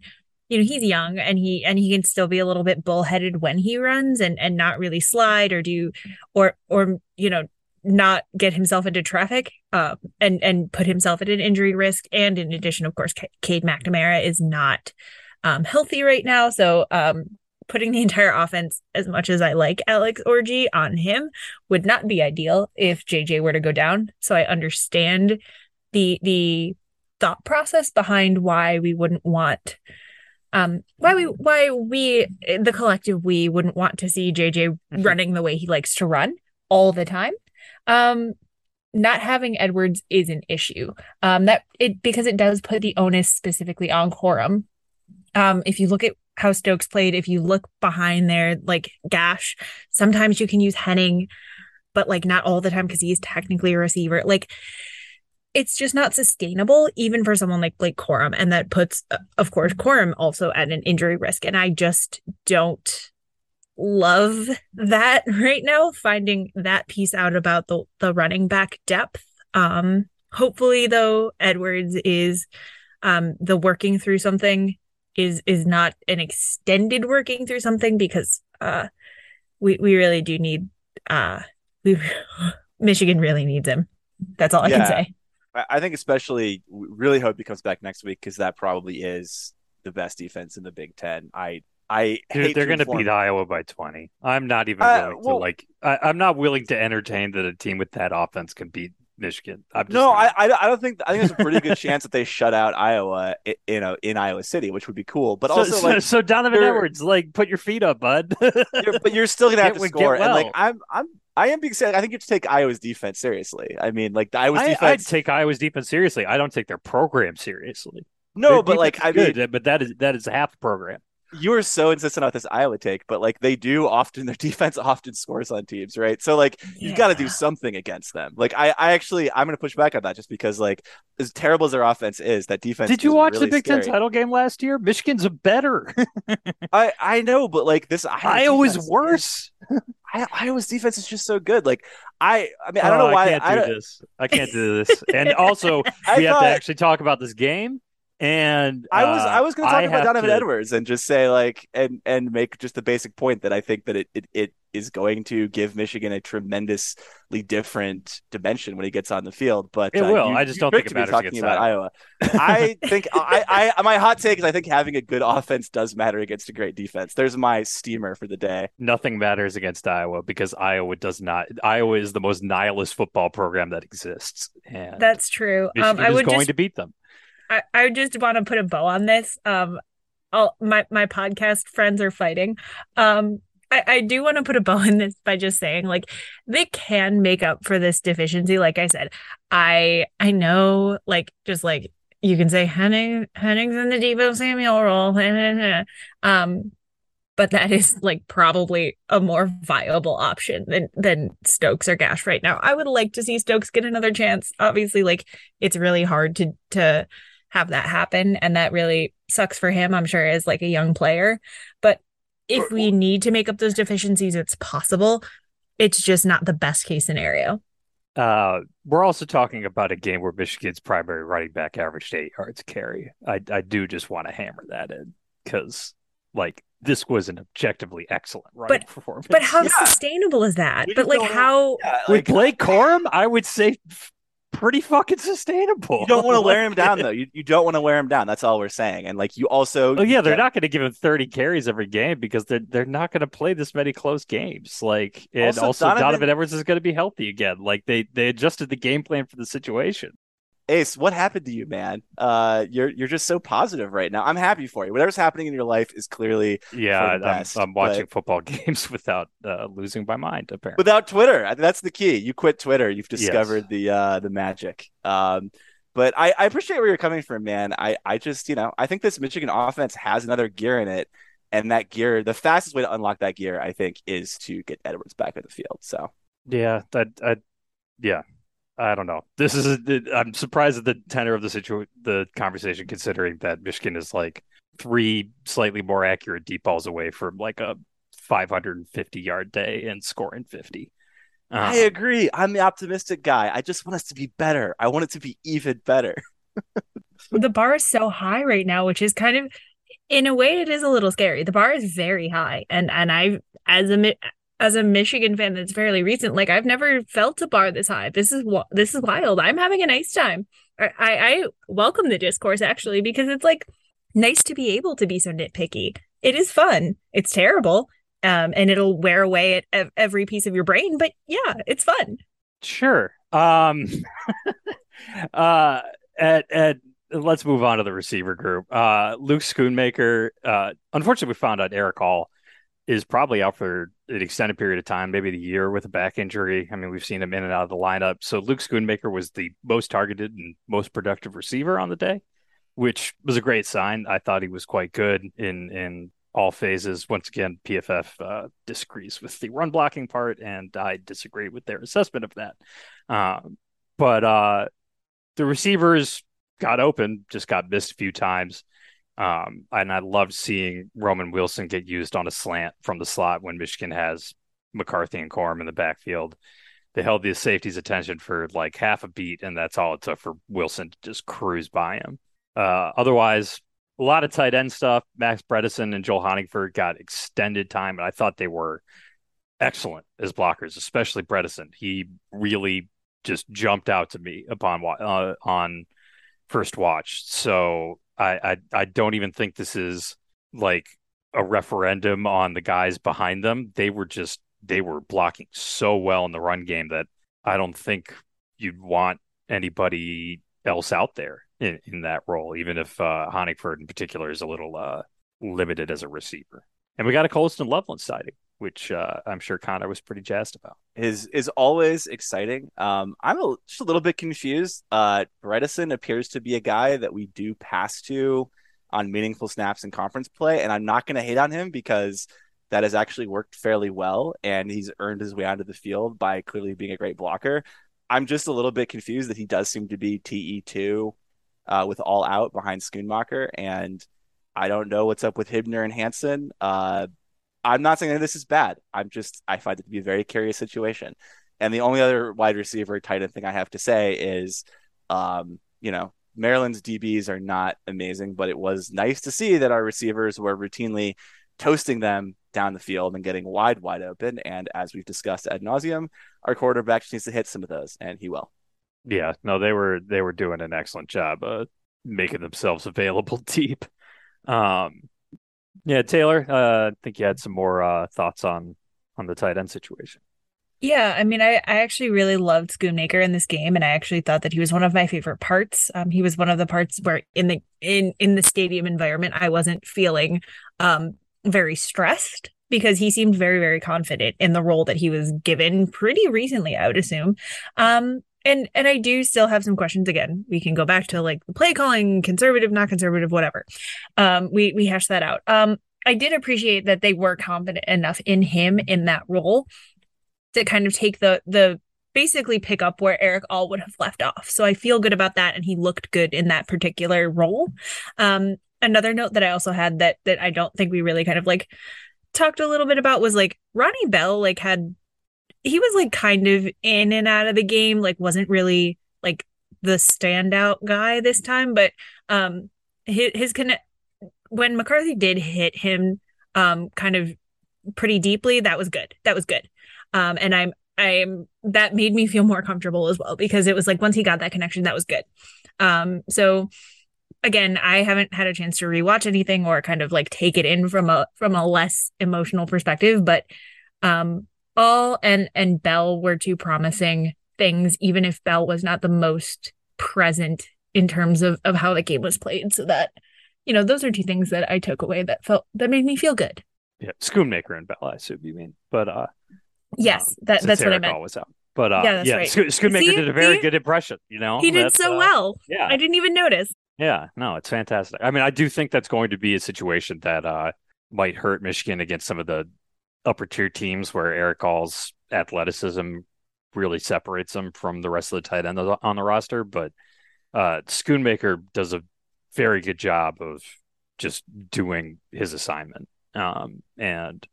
you know he's young and he and he can still be a little bit bullheaded when he runs and and not really slide or do or or you know not get himself into traffic uh, and and put himself at an injury risk and in addition of course Cade McNamara is not um, healthy right now so um, putting the entire offense, as much as I like Alex Orji, on him would not be ideal if JJ were to go down. So I understand the the thought process behind why we wouldn't want um why we why we the collective we wouldn't want to see JJ mm-hmm. running the way he likes to run all the time. Um not having Edwards is an issue. Um that it because it does put the onus specifically on Corum. Um if you look at how Stokes played. If you look behind there, like Gash, sometimes you can use Henning, but like not all the time because he's technically a receiver. Like it's just not sustainable, even for someone like Blake Corum. And that puts, of course, Corum also at an injury risk. And I just don't love that right now, finding that piece out about the, the running back depth. Um, hopefully, though, Edwards is um, the working through something is is not an extended working through something because uh we we really do need uh we Michigan really needs him. That's all I can say. I think especially really hope he comes back next week because that probably is the best defense in the Big Ten. I I Dude, they're going to beat Iowa by twenty. I'm not even uh, willing well, to like. I, am not willing to entertain that a team with that offense can beat Michigan. no, I, I don't think I think there's a pretty good chance that they shut out Iowa, you know, in Iowa City, which would be cool. But so, also, so, like, so Donovan Edwards, like, put your feet up, bud. you're, but you're still gonna have to score. Well. And like, I'm, I'm, I am being said. I think you have to take Iowa's defense seriously. I mean, like the Iowa's I, defense. I'd take Iowa's defense seriously. I don't take their program seriously. No, their but like I mean, good, but that is that is half program you were so insistent on this Iowa take, but like they do often, their defense often scores on teams, right? So like yeah. you've got to do something against them. Like I, I actually, I'm going to push back on that just because like as terrible as their offense is, that defense. Did you watch really the Big scary. Ten title game last year? Michigan's a better. I, I know, but like this Iowa's worse. I, Iowa's defense is just so good. Like I, I mean, I don't oh, know why I can't do this. I can't do this. And also, we have to actually talk about this game. And I was uh, I was going to talk about Donovan to... Edwards and just say like and and make just the basic point that I think that it, it it is going to give Michigan a tremendously different dimension when he gets on the field. But it uh, will. You, I just don't think it matters talking about Iowa. I think I, I my hot take is I think having a good offense does matter against a great defense. There's my steamer for the day. Nothing matters against Iowa because Iowa does not. Iowa is the most nihilist football program that exists. And That's true. Um, I would going just... to beat them. I, I just want to put a bow on this. Um, all my my podcast friends are fighting. Um, I, I do want to put a bow in this by just saying like they can make up for this deficiency. Like I said, I I know like just like you can say Henning Henning's in the Deebo Samuel role. um, but that is like probably a more viable option than than Stokes or Gash right now. I would like to see Stokes get another chance. Obviously, like it's really hard to to have that happen, and that really sucks for him. I'm sure as like a young player, but if we need to make up those deficiencies, it's possible. It's just not the best case scenario. Uh, we're also talking about a game where Michigan's primary running back averaged eight yards carry. I I do just want to hammer that in because like this was an objectively excellent running but, performance. But how yeah. sustainable is that? We but like how yeah, like, with Blake Corum, I would say pretty fucking sustainable. You don't want to wear him down though. You, you don't want to wear him down. That's all we're saying. And like you also Oh yeah, they're not going to give him 30 carries every game because they're they're not going to play this many close games. Like and also, also Donovan... Donovan Edwards is going to be healthy again. Like they they adjusted the game plan for the situation. Ace, what happened to you, man? Uh, you're you're just so positive right now. I'm happy for you. Whatever's happening in your life is clearly yeah. Best, I'm, I'm, watching but... football games without uh, losing my mind. Apparently, without Twitter, that's the key. You quit Twitter. You've discovered yes. the uh, the magic. Um, but I, I appreciate where you're coming from, man. I I just you know I think this Michigan offense has another gear in it, and that gear, the fastest way to unlock that gear, I think, is to get Edwards back in the field. So yeah, that I yeah, I don't know. This is a, I'm surprised at the tenor of the situ the conversation, considering that Michigan is like three slightly more accurate deep balls away from like a 550 yard day and scoring 50. Uh, I agree. I'm the optimistic guy. I just want us to be better. I want it to be even better. the bar is so high right now, which is kind of, in a way, it is a little scary. The bar is very high, and and I, as a as a Michigan fan that's fairly recent, like I've never felt a bar this high. This is this is wild. I'm having a nice time. I, I welcome the discourse actually because it's like nice to be able to be so nitpicky. It is fun. It's terrible, um, and it'll wear away at every piece of your brain. But yeah, it's fun. Sure. Um, uh, at at let's move on to the receiver group. Uh, Luke Schoonmaker. Uh, unfortunately, we found out Erick All is probably out for an extended period of time, maybe the year with a back injury. I mean, we've seen him in and out of the lineup. So Luke Schoonmaker was the most targeted and most productive receiver on the day, which was a great sign. I thought he was quite good in in all phases. Once again, PFF uh, disagrees with the run blocking part, and I disagree with their assessment of that. Uh, but uh, the receivers got open, just got missed a few times. Um, and I loved seeing Roman Wilson get used on a slant from the slot when Michigan has McCarthy and Corum in the backfield. They held the safety's attention for like half a beat, and that's all it took for Wilson to just cruise by him. Uh, otherwise, a lot of tight end stuff. Max Bredeson and Joel Honigford got extended time, and I thought they were excellent as blockers, especially Bredeson. He really just jumped out to me upon uh, on first watch. So I, I I don't even think this is like a referendum on the guys behind them. They were just they were blocking so well in the run game that I don't think you'd want anybody else out there in, in that role, even if uh, Honigford in particular is a little uh, limited as a receiver. And we got a Colston Loveland sighting which uh, I'm sure Connor was pretty jazzed about. Is is always exciting. Um, I'm a, just a little bit confused. Uh, Bredeson appears to be a guy that we do pass to on meaningful snaps in conference play, and I'm not going to hate on him because that has actually worked fairly well, and he's earned his way onto the field by clearly being a great blocker. I'm just a little bit confused that he does seem to be TE two uh, with all out behind Schoonmaker, and I don't know what's up with Hibner and Hansen. Uh, I'm not saying that this is bad. I'm just I find it to be a very curious situation. And the only other wide receiver tight end thing I have to say is, um, you know, Maryland's DBs are not amazing, but it was nice to see that our receivers were routinely toasting them down the field and getting wide, wide open. And as we've discussed ad nauseum, our quarterback needs to hit some of those, and he will. Yeah, no, they were they were doing an excellent job uh, making themselves available deep. Um, yeah, Taylor, uh, I think you had some more uh, thoughts on on the tight end situation. Yeah, I mean, I, I actually really loved Schoonmaker in this game, and I actually thought that he was one of my favorite parts. Um, he was one of the parts where in the in in the stadium environment, I wasn't feeling um very stressed because he seemed very very confident in the role that he was given pretty recently, I would assume. Um, and and I do still have some questions. Again, we can go back to like the play calling, conservative, not conservative, whatever. Um, we we hash that out. Um, I did appreciate that they were confident enough in him in that role to kind of take the the basically pick up where Erick All would have left off. So I feel good about that and he looked good in that particular role. Um another note that I also had that that I don't think we really kind of like talked a little bit about was like Ronnie Bell like had he was like kind of in and out of the game like wasn't really like the standout guy this time but um his, his connect when McCarthy did hit him um kind of pretty deeply that was good that was good um, and I'm I'm that made me feel more comfortable as well because it was like once he got that connection, that was good. Um, so again, I haven't had a chance to rewatch anything or kind of like take it in from a from a less emotional perspective, but um all and and Bell were two promising things, even if Bell was not the most present in terms of of how the game was played. So that, you know, those are two things that I took away that felt that made me feel good. Yeah, Schoonmaker and Bell, I assume you mean. But uh Yes, um, that, that's what I meant. Was out. But uh, yeah, yeah right. Schoonmaker did a very see? good impression. You know, he did so uh, well. Yeah, I didn't even notice. Yeah, no, it's fantastic. I mean, I do think that's going to be a situation that uh, might hurt Michigan against some of the upper tier teams where Erick All's athleticism really separates him from the rest of the tight end on the roster. But uh, Schoonmaker does a very good job of just doing his assignment. Um, and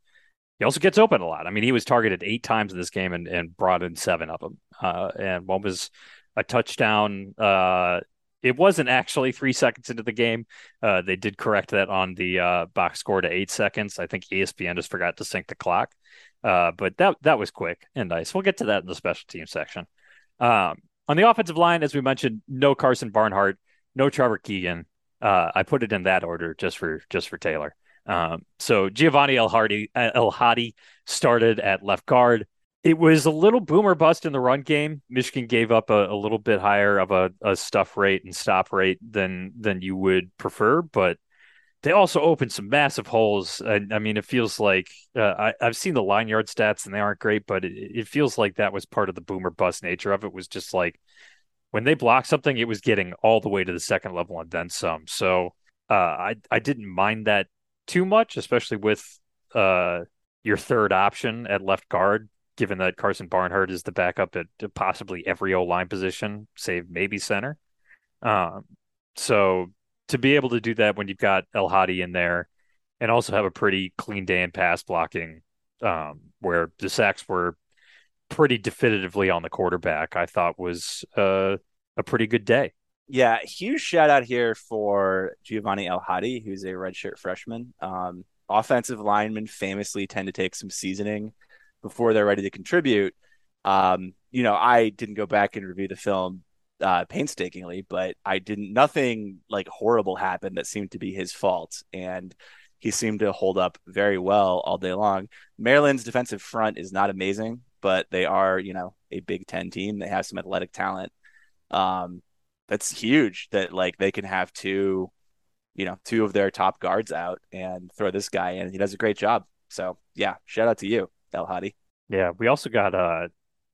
he also gets open a lot. I mean, he was targeted eight times in this game and, and brought in seven of them. Uh, and one was a touchdown. Uh, it wasn't actually three seconds into the game. Uh, they did correct that on the uh, box score to eight seconds. I think ESPN just forgot to sync the clock. Uh, but that that was quick and nice. We'll get to that in the special team section. Um, on the offensive line, as we mentioned, no Karsen Barnhart, no Trevor Keegan. Uh, I put it in that order just for just for Taylor. Um, so Giovanni El Hadi El Hadi started at left guard. It was a little boomer bust in the run game. Michigan gave up a, a little bit higher of a, a, stuff rate and stop rate than than you would prefer, but they also opened some massive holes. I, I mean, it feels like uh, I, have seen the line yard stats and they aren't great, but it, it feels like that was part of the boomer bust nature of it. Was just like when they blocked something, it was getting all the way to the second level and then some. So uh, I I didn't mind that too much, especially with uh, your third option at left guard, given that Karsen Barnhart is the backup at possibly every O line position, save maybe center. Um, so to be able to do that when you've got El Hadi in there and also have a pretty clean day in pass blocking, um, where the sacks were pretty definitively on the quarterback, I thought was uh, a pretty good day. Yeah, huge shout out here for Giovanni El Hadi, who's a redshirt freshman. Um, offensive linemen famously tend to take some seasoning before they're ready to contribute. Um, you know, I didn't go back and review the film uh, painstakingly, but I didn't. Nothing like horrible happened that seemed to be his fault, and he seemed to hold up very well all day long. Maryland's defensive front is not amazing, but they are, you know, a Big Ten team. They have some athletic talent. Um, that's huge that like they can have two, you know, two of their top guards out and throw this guy in. He does a great job. So yeah, shout out to you, El Hadi. Yeah, we also got uh,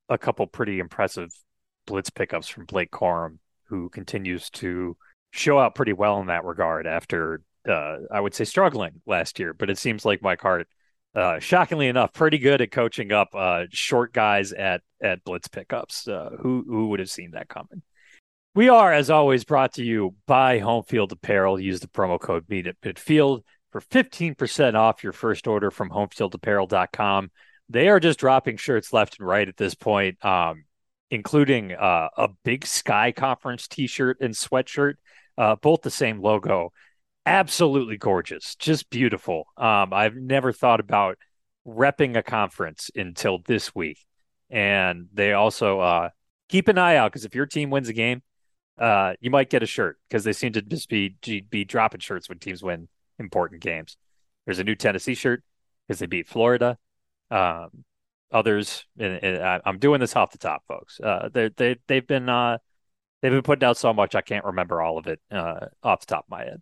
a couple pretty impressive blitz pickups from Blake Corum, who continues to show out pretty well in that regard after uh, I would say struggling last year. But it seems like Mike Hart, uh, shockingly enough, pretty good at coaching up uh, short guys at at blitz pickups. Uh, who who would have seen that coming? We are, as always, brought to you by Home Field Apparel. Use the promo code Meet at Midfield for 15% off your first order from homefieldapparel.com. They are just dropping shirts left and right at this point, um, including uh, a big Sky Conference t shirt and sweatshirt, uh, both the same logo. Absolutely gorgeous, just beautiful. Um, I've never thought about repping a conference until this week. And they also uh, keep an eye out because if your team wins a game, uh, you might get a shirt because they seem to just be be dropping shirts when teams win important games. There's a new Tennessee shirt because they beat Florida. Um, others, and, and I, am doing this off the top, folks. Uh, they they they've been uh, they've been putting out so much I can't remember all of it uh, off the top of my head.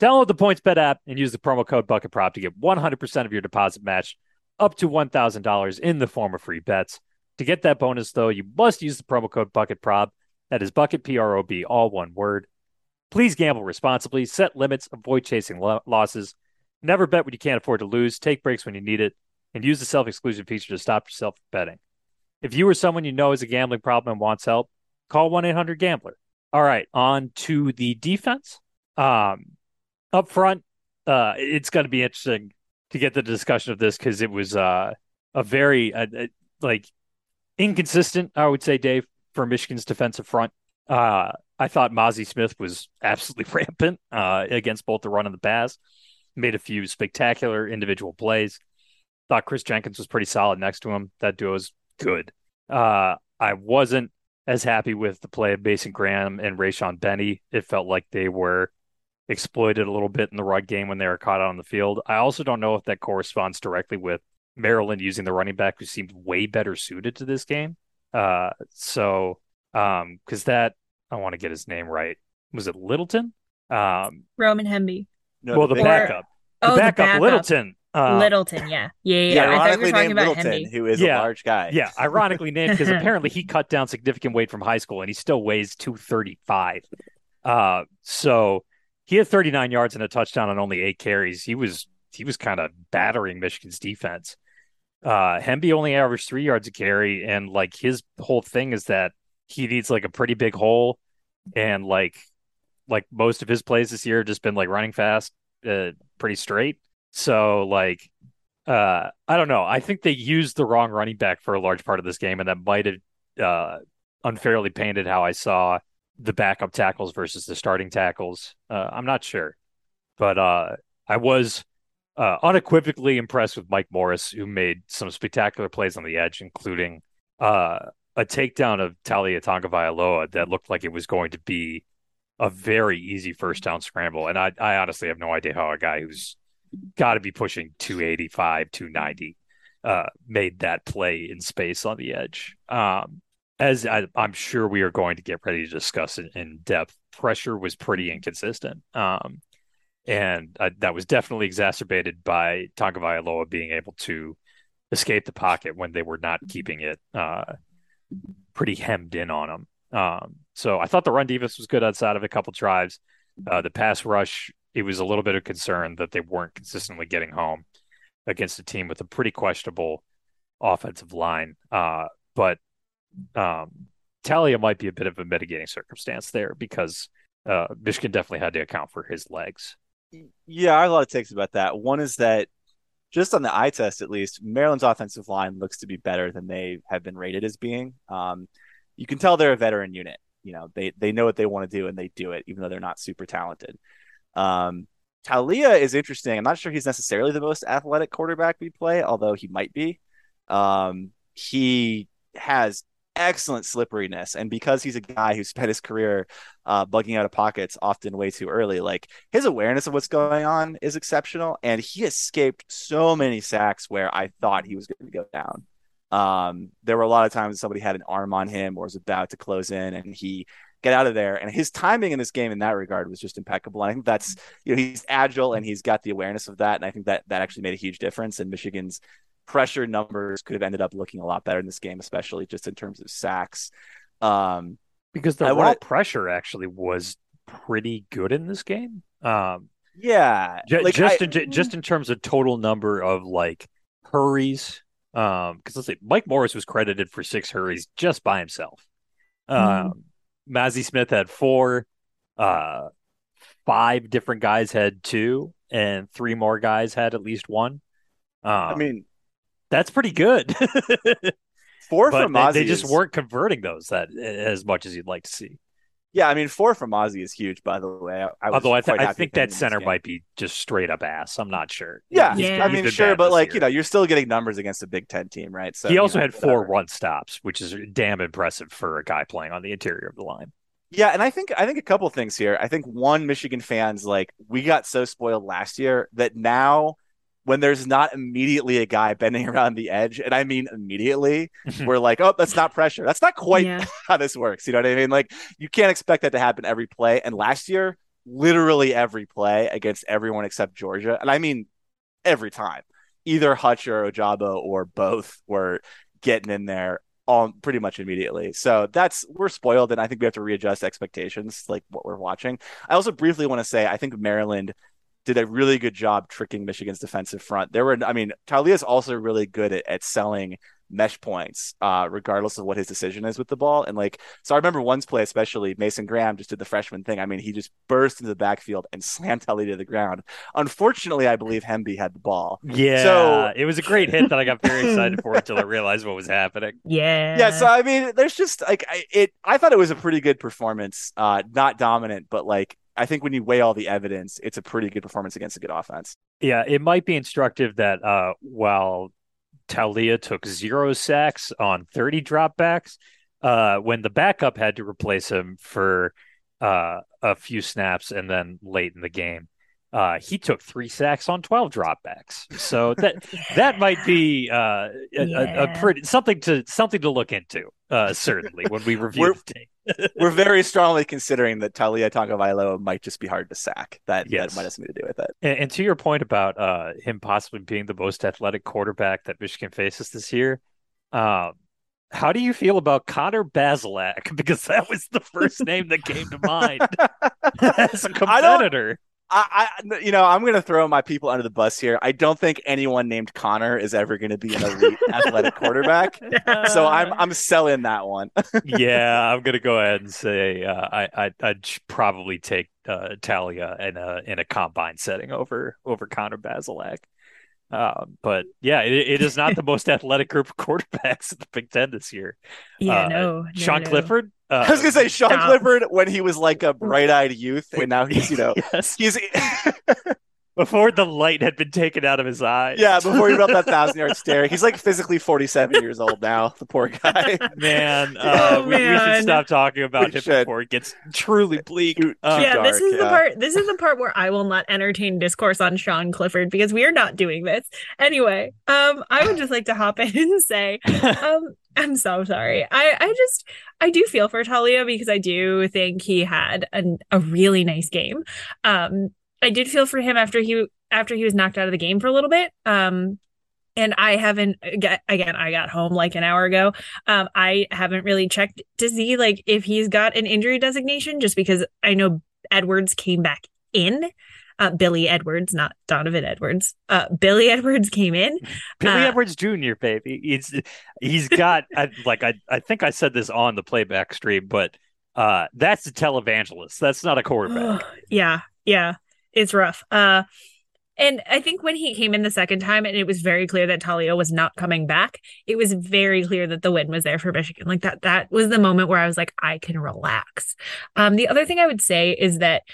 Download the PointsBet app and use the promo code Bucket BucketProp to get 100% of your deposit matched up to $1,000 in the form of free bets. To get that bonus, though, you must use the promo code BucketProp. That is Bucket P R O B, all one word. Please gamble responsibly. Set limits. Avoid chasing lo- losses. Never bet when you can't afford to lose. Take breaks when you need it, and use the self-exclusion feature to stop yourself from betting. If you or someone you know has a gambling problem and wants help, call one eight hundred Gambler. All right, on to the defense. Um, up front, uh, it's going to be interesting to get the discussion of this because it was uh, a very uh, uh, like inconsistent, I would say, Dave, for Michigan's defensive front. Uh, I thought Mazi Smith was absolutely rampant uh, against both the run and the pass. Made a few spectacular individual plays. Thought Kris Jenkins was pretty solid next to him. That duo is good. Uh, I wasn't as happy with the play of Mason Graham and Rayshaun Benny. It felt like they were exploited a little bit in the run game when they were caught out on the field. I also don't know if that corresponds directly with Maryland using the running back who seemed way better suited to this game. Uh, so, um, because that I want to get his name right. Was it Littleton? Um, Roman Hemby. No, well, the, the backup. The, oh, backup, the backup, Littleton. Uh, Littleton, yeah, yeah, yeah. yeah. I thought you were talking about Littleton, Hemby. who is yeah, a large guy. Yeah, ironically named because apparently he cut down significant weight from high school and he still weighs two thirty five. Uh, so he had 39 yards and a touchdown on only eight carries. He was he was kind of battering Michigan's defense. Uh Hemby only averaged three yards a carry, and like his whole thing is that he needs like a pretty big hole, and like like most of his plays this year have just been like running fast, uh, pretty straight. So like uh I don't know. I think they used the wrong running back for a large part of this game, and that might have uh unfairly painted how I saw the backup tackles versus the starting tackles. Uh, I'm not sure, but uh, I was uh, unequivocally impressed with Mike Morris, who made some spectacular plays on the edge, including uh, a takedown of Taulia Tonga Tagovailoa that looked like it was going to be a very easy first down scramble. And I, I honestly have no idea how a guy who's got to be pushing 285, 290 uh, made that play in space on the edge. Um, as I, am sure we are going to get ready to discuss in, in depth, pressure was pretty inconsistent. Um, and uh, that was definitely exacerbated by Tonga Tagovailoa being able to escape the pocket when they were not keeping it uh, pretty hemmed in on him. Um, so I thought the run defense was good outside of a couple drives. Uh, the pass rush, it was a little bit of concern that they weren't consistently getting home against a team with a pretty questionable offensive line. Uh, but um, Taulia might be a bit of a mitigating circumstance there because uh, Michigan definitely had to account for his legs. Yeah, I have a lot of takes about that. One is that just on the eye test, at least, Maryland's offensive line looks to be better than they have been rated as being. Um, you can tell they're a veteran unit. You know, they they know what they want to do and they do it, even though they're not super talented. Um, Taulia is interesting. I'm not sure he's necessarily the most athletic quarterback we play, although he might be. Um, he has excellent slipperiness. And because he's a guy who spent his career uh, bugging out of pockets often way too early, like his awareness of what's going on is exceptional. And he escaped so many sacks where I thought he was going to go down. Um, there were a lot of times somebody had an arm on him or was about to close in and he get out of there. And his timing in this game in that regard was just impeccable. And I think that's, you know, he's agile and he's got the awareness of that. And I think that that actually made a huge difference And Michigan's pressure numbers could have ended up looking a lot better in this game, especially just in terms of sacks. Um, because the I raw wanna... pressure actually was pretty good in this game. Um, yeah, j- like just I... in, just in terms of total number of like hurries. Um, because let's say Mike Morris was credited for six hurries just by himself. Mm-hmm. Mazi Smith had four. Uh, five different guys had two, and three more guys had at least one. Um, I mean, that's pretty good. four from Mazi. They, they just is... weren't converting those that as much as you'd like to see. Yeah, I mean, four from Mazi is huge. By the way, I, although I, th- I think that center might be just straight up ass. I'm not sure. Yeah, yeah. I mean, sure, but like year. you know, you're still getting numbers against a Big Ten team, right? So he also know, had four whatever. run stops, which is damn impressive for a guy playing on the interior of the line. Yeah, and I think I think a couple things here. I think one, Michigan fans like we got so spoiled last year that now when there's not immediately a guy bending around the edge, and I mean immediately, we're like, oh, that's not pressure. That's not quite yeah. how this works. You know what I mean? Like you can't expect that to happen every play. And last year, literally every play against everyone except Georgia, and I mean every time, either Hutch or Ojabo or both were getting in there all pretty much immediately. So that's we're spoiled, and I think we have to readjust expectations, like what we're watching. I also briefly want to say I think Maryland did a really good job tricking Michigan's defensive front. There were, I mean, Taulia is also really good at, at selling mesh points, uh, regardless of what his decision is with the ball. And like, so I remember one's play, especially Mason Graham just did the freshman thing. I mean, he just burst into the backfield and slammed Taulia to the ground. Unfortunately, I believe Hemby had the ball. Yeah. So it was a great hit that I got very excited for until I realized what was happening. Yeah. Yeah. So, I mean, there's just like, I, it, I thought it was a pretty good performance, uh, not dominant, but like, I think when you weigh all the evidence, it's a pretty good performance against a good offense. Yeah, it might be instructive that uh, while Taulia took zero sacks on 30 dropbacks, uh, when the backup had to replace him for uh, a few snaps and then late in the game, uh, he took three sacks on 12 dropbacks. So that that might be uh, a, yeah. a, a, pretty something to something to look into. Uh, certainly when we review we're, the tape. we're very strongly considering that Taulia Tagovailoa might just be hard to sack. That, yes. that might have something to do with it. And, and to your point about uh, him possibly being the most athletic quarterback that Michigan faces this year, um, how do you feel about Connor Bazelak? Because that was the first name that came to mind as a competitor. I, I, you know, I'm going to throw my people under the bus here. I don't think anyone named Connor is ever going to be an elite athletic quarterback. So I'm, I'm selling that one. yeah, I'm going to go ahead and say uh, I, I, I'd probably take uh, Taulia in a in a combine setting over over Connor Bazelak. Uh, but yeah, it, it is not the most athletic group of quarterbacks in the Big Ten this year. Yeah, uh, no, no, Sean no. Clifford. Uh, I was gonna say Sean stop. Clifford when he was like a bright-eyed youth, and now he's you know yes. he's before the light had been taken out of his eyes. Yeah, before he built that thousand yard stare. He's like physically 47 years old now, the poor guy. Man, uh, oh, we, man. we, should stop talking about we him should. before it gets truly bleak. Too, too uh, yeah, dark, this is yeah. the part this is the part where I will not entertain discourse on Sean Clifford because we are not doing this. Anyway, um, I would just like to hop in and say, um, I'm so sorry. I, I just I do feel for Taulia because I do think he had an, a really nice game. Um, I did feel for him after he after he was knocked out of the game for a little bit. Um, and I haven't again. I got home like an hour ago. Um, I haven't really checked to see like if he's got an injury designation, just because I know Edwards came back in. Uh, Billy Edwards, not Donovan Edwards. Uh, Billy Edwards came in. Billy uh, Edwards Jr. Baby, he's he's got I, like I I think I said this on the playback stream, but uh, that's a televangelist. That's not a quarterback. yeah, yeah it's rough. Uh, and I think when he came in the second time and it was very clear that Taulia was not coming back, it was very clear that the win was there for Michigan. Like that, that was the moment where I was like, I can relax. Um, the other thing I would say is that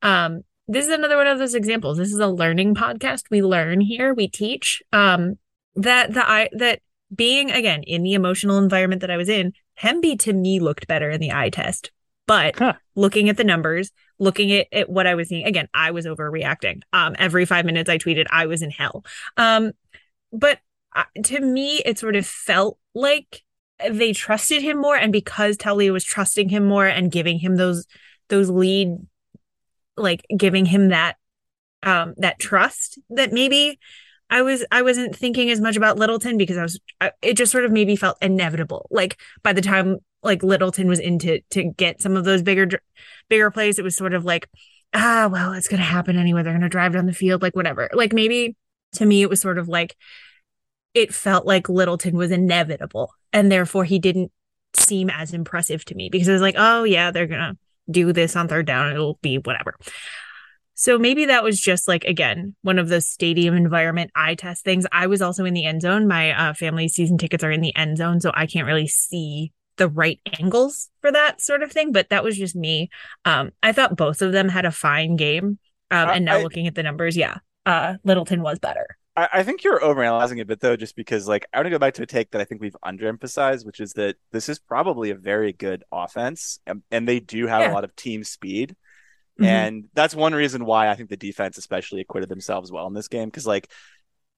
um, this is another one of those examples. This is a learning podcast. We learn here, we teach. Um, that the I that being again in the emotional environment that I was in, Hemby to me looked better in the eye test. But huh. looking at the numbers, looking at, at what I was seeing, again, I was overreacting. Um, every five minutes I tweeted, I was in hell. Um, but uh, to me, it sort of felt like they trusted him more, and because Taulia was trusting him more and giving him those those lead, like giving him that um that trust, that maybe I was I wasn't thinking as much about Littleton because I was I, it just sort of maybe felt inevitable. Like by the time like Littleton was into to get some of those bigger bigger plays, it was sort of like ah well it's gonna happen anyway. They're gonna drive down the field like whatever. Like maybe to me it was sort of like it felt like Littleton was inevitable and therefore he didn't seem as impressive to me because it was like oh yeah they're gonna do this on third down it'll be whatever so maybe that was just like again one of those stadium environment eye test things. I was also in the end zone. My uh, family season tickets are in the end zone, so I can't really see the right angles for that sort of thing. But that was just me. Um, I thought both of them had a fine game, um, and now I, looking at the numbers, yeah, uh, Littleton was better. I, I think you're overanalyzing a bit though, just because like I want to go back to a take that I think we've underemphasized, which is that this is probably a very good offense, and, and they do have yeah. a lot of team speed. Mm-hmm. And that's one reason why I think the defense especially acquitted themselves well in this game. Cause like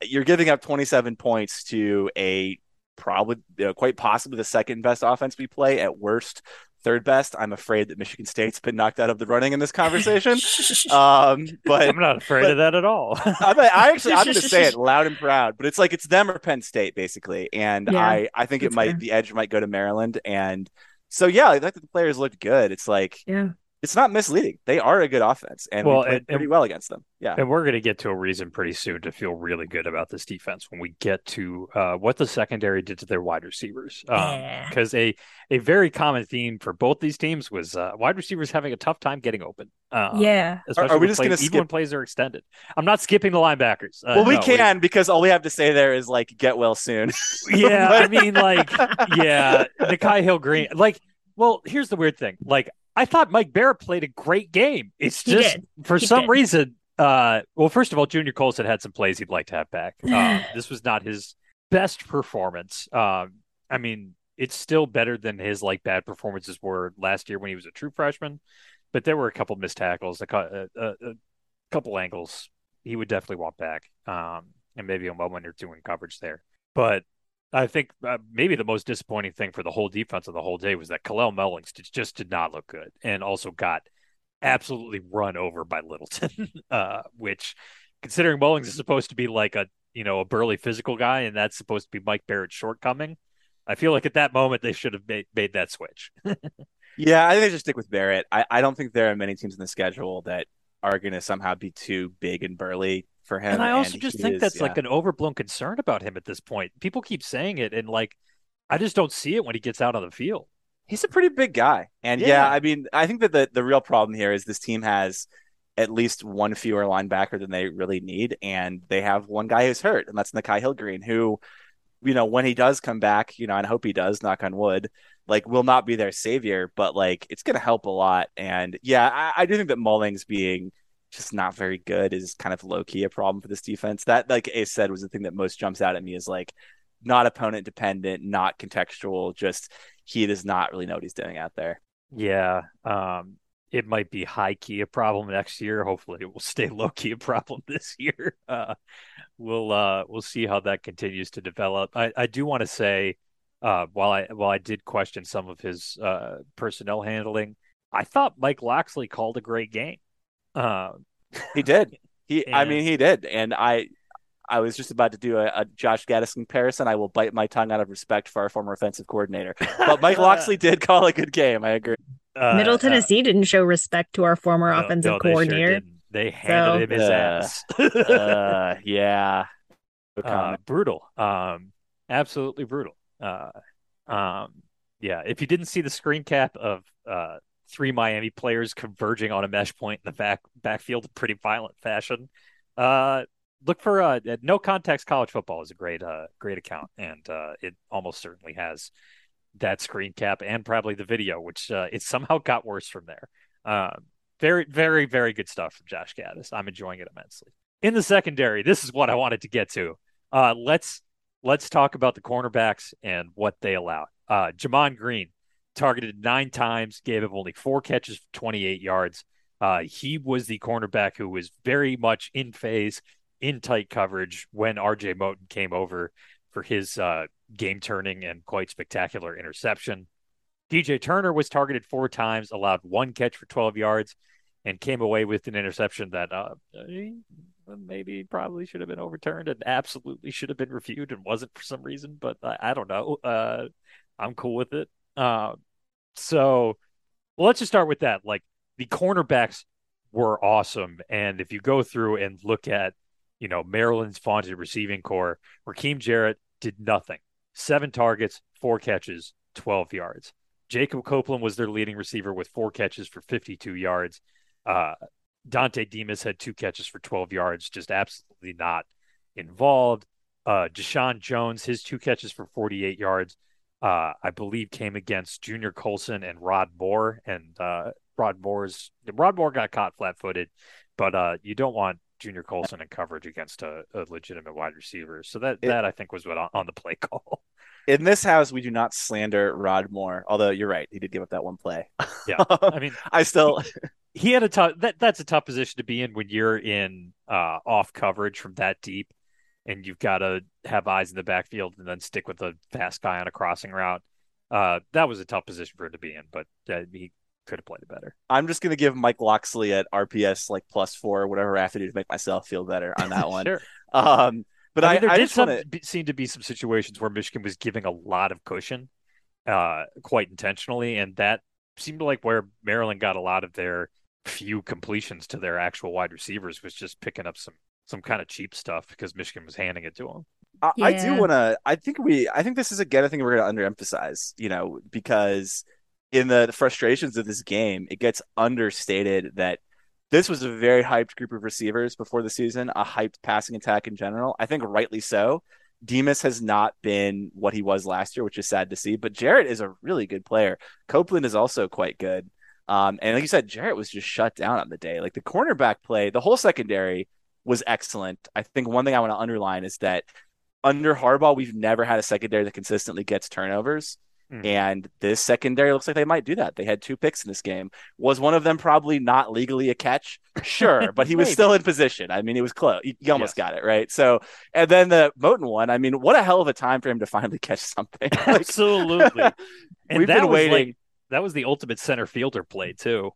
you're giving up 27 points to a probably you know, quite possibly the second best offense we play at worst third best. I'm afraid that Michigan State's been knocked out of the running in this conversation. um, but I'm not afraid but, of that at all. I, I, actually I'm going to say it loud and proud, but it's like it's them or Penn State basically, and yeah, I I think it might fair. the edge might go to Maryland, and so yeah, I think the players looked good. It's like yeah it's not misleading. They are a good offense, and well, we played and, pretty well against them. Yeah, and we're going to get to a reason pretty soon to feel really good about this defense when we get to uh, what the secondary did to their wide receivers. Because um, a a very common theme for both these teams was uh, wide receivers having a tough time getting open. Um, yeah, especially are, are we just going to even when plays are extended? I'm not skipping the linebackers. Uh, well, we no, can we... because all we have to say there is like get well soon. yeah, I mean, like, yeah, Nikhai Hill-Green, like. Well, here's the weird thing. Like, I thought Mike Barrett played a great game. It's just for he some did. reason. Uh, well, first of all, Junior Colson had some plays he'd like to have back. Uh, this was not his best performance. Um, I mean, it's still better than his like bad performances were last year when he was a true freshman. But there were a couple missed tackles, a, a, a, a couple angles he would definitely want back, um, and maybe a moment or two in coverage there. But I think uh, maybe the most disappointing thing for the whole defense of the whole day was that Kalel Mullings just did not look good and also got absolutely run over by Littleton, uh, which considering Mullings is supposed to be like a you know a burly physical guy and that's supposed to be Mike Barrett's shortcoming. I feel like at that moment they should have made, made that switch. yeah, I think they should stick with Barrett. I, I don't think there are many teams in the schedule that are going to somehow be too big and burly for him. And I also and just think is, that's yeah. like an overblown concern about him at this point. People keep saying it, and like, I just don't see it when he gets out on the field. He's a pretty big guy, and yeah, yeah I mean, I think that the the real problem here is this team has at least one fewer linebacker than they really need, and they have one guy who's hurt, and that's Nikhai Hill-Green, who, you know, when he does come back, you know, and I hope he does, knock on wood, like will not be their savior, but like it's gonna help a lot. And yeah, I, I do think that Mullings being just not very good is kind of low key a problem for this defense. That, like Ace said, was the thing that most jumps out at me is like not opponent dependent, not contextual. Just he does not really know what he's doing out there. Yeah. Um, it might be high key a problem next year. Hopefully, it will stay low key a problem this year. Uh, we'll uh, we'll see how that continues to develop. I, I do want to say, uh, while I while I did question some of his uh, personnel handling, I thought Mike Locksley called a great game. Uh, he did. He, and... I mean, he did, and I, I was just about to do a, a, Josh Gattis comparison. I will bite my tongue out of respect for our former offensive coordinator. But Mike Locksley did call a good game. I agree. Uh, Middle uh, Tennessee uh, didn't show respect to our former no, offensive no, coordinator. Sure they handed so, him his ass. uh, yeah, uh, brutal. Um, absolutely brutal. Uh, um, yeah. If you didn't see the screen cap of uh, three Miami players converging on a mesh point in the back backfield in pretty violent fashion. Uh, look for uh, no context college football is a great uh, great account, and uh, it almost certainly has that screen cap and probably the video, which uh, it somehow got worse from there. Uh, very, very, very good stuff from Josh Gattis. I'm enjoying it immensely. In the secondary, this is what I wanted to get to. Uh, let's let's talk about the cornerbacks and what they allowed. Uh, Gemon Green, targeted nine times, gave up only four catches for 28 yards. Uh, he was the cornerback who was very much in phase, in tight coverage when RJ Moten came over for his uh, game turning and quite spectacular interception. DJ Turner was targeted four times, allowed one catch for 12 yards, and came away with an interception that uh, maybe probably should have been overturned and absolutely should have been reviewed and wasn't for some reason. But I, I don't know. Uh, I'm cool with it. Uh, so well, let's just start with that. Like the cornerbacks were awesome. And if you go through and look at, you know, Maryland's vaunted receiving core, Rakim Jarrett did nothing. Seven targets, four catches, 12 yards. Jacob Copeland was their leading receiver with four catches for 52 yards. Uh, Dontay Demus had two catches for 12 yards, just absolutely not involved. Uh, Jeshaun Jones, his two catches for 48 yards uh, I believe came against Junior Colson and Rod Moore, and uh, Rod Moore's Rod Moore got caught flat-footed, but uh, you don't want Junior Colson in coverage against a, a legitimate wide receiver. So that it, that I think was what on, on, the play call. In this house, we do not slander Rod Moore, although you're right, he did give up that one play. Yeah, I mean, I still he had a tough that that's a tough position to be in when you're in uh, off coverage from that deep and you've got to have eyes in the backfield and then stick with a fast guy on a crossing route. Uh, that was a tough position for him to be in, but uh, he could have played it better. I'm just gonna give Mike Locksley at RPS like plus four, whatever I have to do to make myself feel better on that one. sure. Um, but I, I, mean, there I did just want to. be- seem to be some situations where Michigan was giving a lot of cushion, uh, quite intentionally, and that seemed like where Maryland got a lot of their few completions to their actual wide receivers was just picking up some some kind of cheap stuff because Michigan was handing it to them. I, I do want to. I think we. I think this is again a thing we're going to underemphasize. You know, because in the, the frustrations of this game, it gets understated that this was a very hyped group of receivers before the season, a hyped passing attack in general. I think rightly so. Demus has not been what he was last year, which is sad to see. But Jarrett is a really good player. Copeland is also quite good. Um, and like you said, Jarrett was just shut down on the day. Like the cornerback play, the whole secondary was excellent. I think one thing I want to underline is that under Harbaugh, we've never had a secondary that consistently gets turnovers. Mhm. And this secondary looks like they might do that. They had two picks in this game. Was one of them probably not legally a catch? Sure, but he was still in position. I mean, it was close. You, you almost Yes. got it right. So, and then the Moten one. I mean, what a hell of a time for him to finally catch something. Like, Absolutely. And we've that been was like- waiting. that was the ultimate center fielder play too.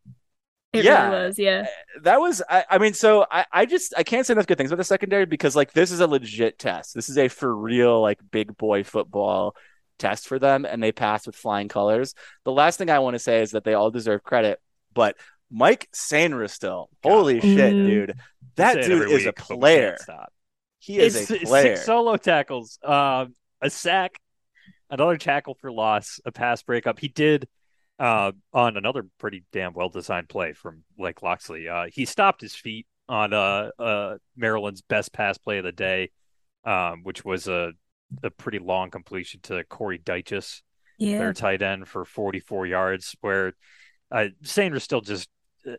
It Yeah. really was, yeah. that was I, I mean so I, I just i can't say enough good things about the secondary because like this is a legit test this is a for real like big boy football test for them and they passed with flying colors the last thing i want to say is that they all deserve credit but mike Sainristil, still holy shit Mm. dude that dude is a week, but player he is It's a six solo tackles, um, a sack, another tackle for loss, a pass breakup. He did uh, on another pretty damn well designed play from Lake Locksley. Uh, he stopped his feet on uh, uh, Maryland's best pass play of the day, um, which was a a pretty long completion to Corey Dyches, Yeah. their tight end, for 44 yards. Where uh, Sainristil just. Uh,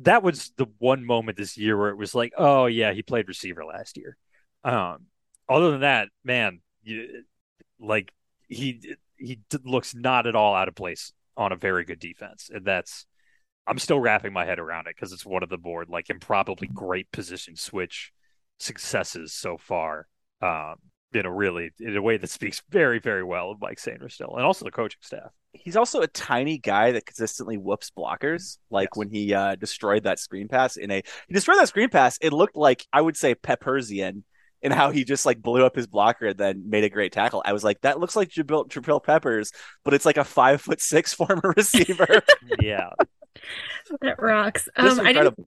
that was the one moment this year where it was like, oh yeah, he played receiver last year. Um, other than that, man, you, like he he looks not at all out of place on a very good defense, and that's I'm still wrapping my head around it because it's one of the board like improbably great position switch successes so far. Um, in a really in a way that speaks very very well of Mike Sainristil, and also the coaching staff. he's also a tiny guy that consistently whoops blockers. Like Yes. when he uh, destroyed that screen pass in a he destroyed that screen pass. It looked like I would say Peppersian in how he just like blew up his blocker and then made a great tackle. I was like, that looks like Jabril, Jabril Peppers, but it's like a five foot six former receiver. Yeah, That rocks. Um, I didn't.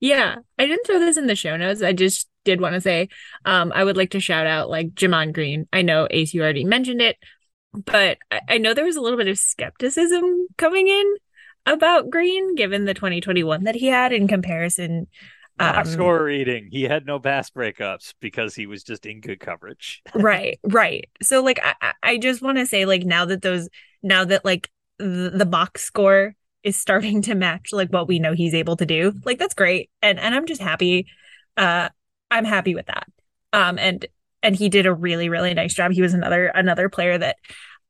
Yeah, I didn't throw this in the show notes. I just did want to say, um, I would like to shout out like Gemon Green. I know Ace, you already mentioned it, but I, I know there was a little bit of skepticism coming in about Green, given the 2021 that he had in comparison. Box Um, score reading. He had no pass breakups because he was just in good coverage. right, right. So like, I, I- I just want to say like now that those, now that like the, the box score is starting to match like what we know he's able to do, like that's great, and and I'm just happy. Uh, I'm happy with that. Um, and and he did a really really nice job. He was another another player that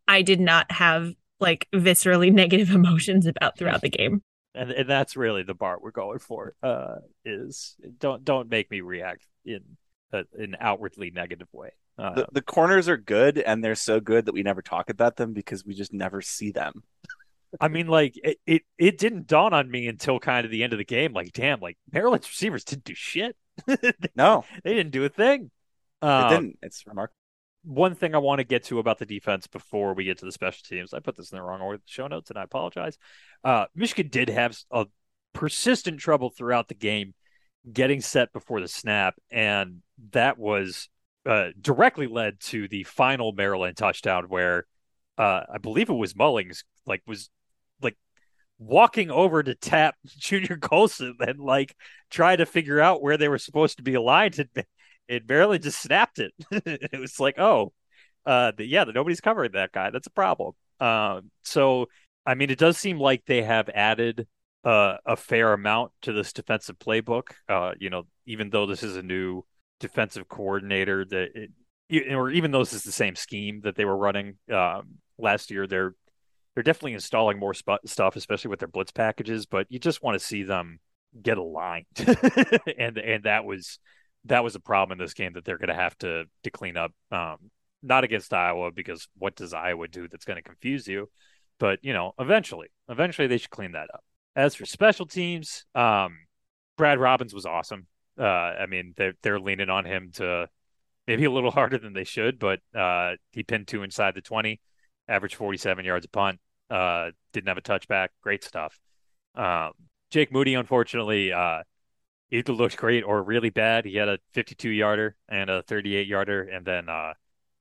I did not have like viscerally negative emotions about throughout the game. And and that's really the bar we're going for. Uh, is don't don't make me react in a, an outwardly negative way. Uh, the, the corners are good and they're so good that we never talk about them because we just never see them. I mean, like it, it it didn't dawn on me until kind of the end of the game. Like, damn, like Maryland's receivers didn't do shit. they No, they didn't do a thing. it Um, didn't. It's remarkable. One thing I want to get to about the defense before we get to the special teams, I put this in the wrong order, show notes, and I apologize. Uh, Michigan did have a persistent trouble throughout the game getting set before the snap, and that was uh, directly led to the final Maryland touchdown, where uh, I believe it was Mullings, like was like walking over to tap Junior Colson and like try to figure out where they were supposed to be aligned, it barely just snapped it. it was like, oh, uh, the, yeah, the, nobody's covering that guy. That's a problem. Um, so I mean, it does seem like they have added uh, a fair amount to this defensive playbook. Uh, you know, even though this is a new defensive coordinator, that it, or even though this is the same scheme that they were running um, last year, they're they're definitely installing more sp- stuff, especially with their blitz packages. But you just want to see them get aligned, and and that was that was a problem in this game that they're going to have to to clean up. Um, not against Iowa because what does Iowa do that's going to confuse you? But you know, eventually, eventually they should clean that up. As for special teams, um, Brad Robbins was awesome. Uh, I mean, they're they're leaning on him to maybe a little harder than they should, but uh, he pinned two inside the twenty, averaged forty seven yards a punt. Uh, didn't have a touchback. Great stuff. Um, Jake Moody, unfortunately, uh, either looked great or really bad. He had a 52 yarder and a 38 yarder, and then uh,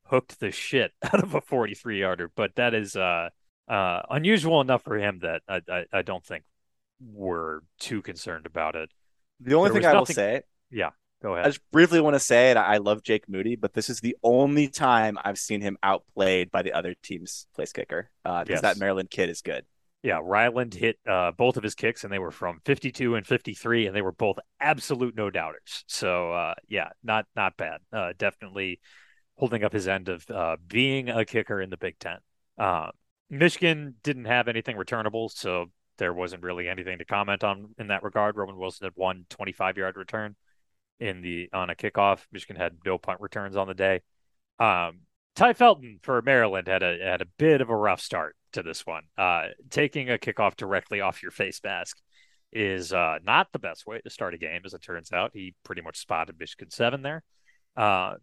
hooked the shit out of a 43 yarder. But that is uh, uh, unusual enough for him that I, I, I, don't think we're too concerned about it. The only there thing I nothing... will say, yeah, go ahead. I just briefly want to say, and I love Jake Moody, but this is the only time I've seen him outplayed by the other team's place kicker because uh, yes. that Maryland kid is good. Yeah, Ryland hit uh, both of his kicks, and they were from 52 and 53, and they were both absolute no doubters. So, uh, yeah, not not bad. Uh, definitely holding up his end of uh, being a kicker in the Big Ten. Uh, Michigan didn't have anything returnable, so there wasn't really anything to comment on in that regard. Roman Wilson had one 25 yard return in the on a kickoff. Michigan had no punt returns on the day. Um, Tai Felton for Maryland had a had a bit of a rough start to this one. Uh, taking a kickoff directly off your face mask is uh, not the best way to start a game, as it turns out. He pretty much spotted Michigan seven there, uh,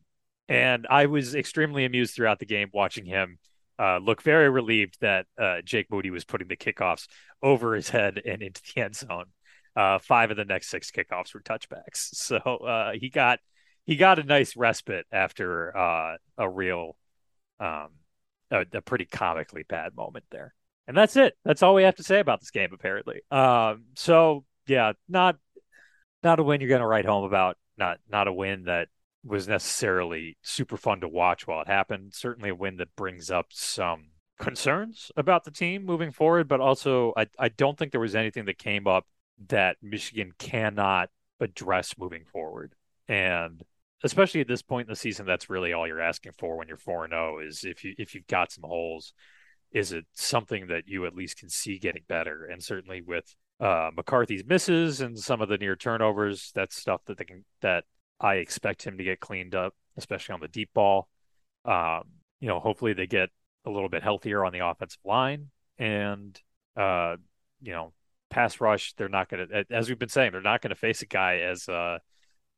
and I was extremely amused throughout the game watching him uh, look very relieved that uh, Jake Moody was putting the kickoffs over his head and into the end zone. Uh, five of the next six kickoffs were touchbacks, so he got he got a nice respite after a real um, a, a, pretty comically bad moment there. And that's it. That's all we have to say about this game, apparently. Um, so yeah, not not a win you're going to write home about. Not not a win that was necessarily super fun to watch while it happened. Certainly a win that brings up some concerns about the team moving forward, but also I, I don't think there was anything that came up that Michigan cannot address moving forward. And especially at this point in the season, that's really all you're asking for when you're four and zero. Oh is if you if you've got some holes, is it something that you at least can see getting better? And certainly with uh, McCarthy's misses and some of the near turnovers, that's stuff that they can that I expect him to get cleaned up, especially on the deep ball. Um, you know, hopefully they get a little bit healthier on the offensive line, and uh, you know, pass rush. They're not going to, as we've been saying, they're not going to face a guy as uh,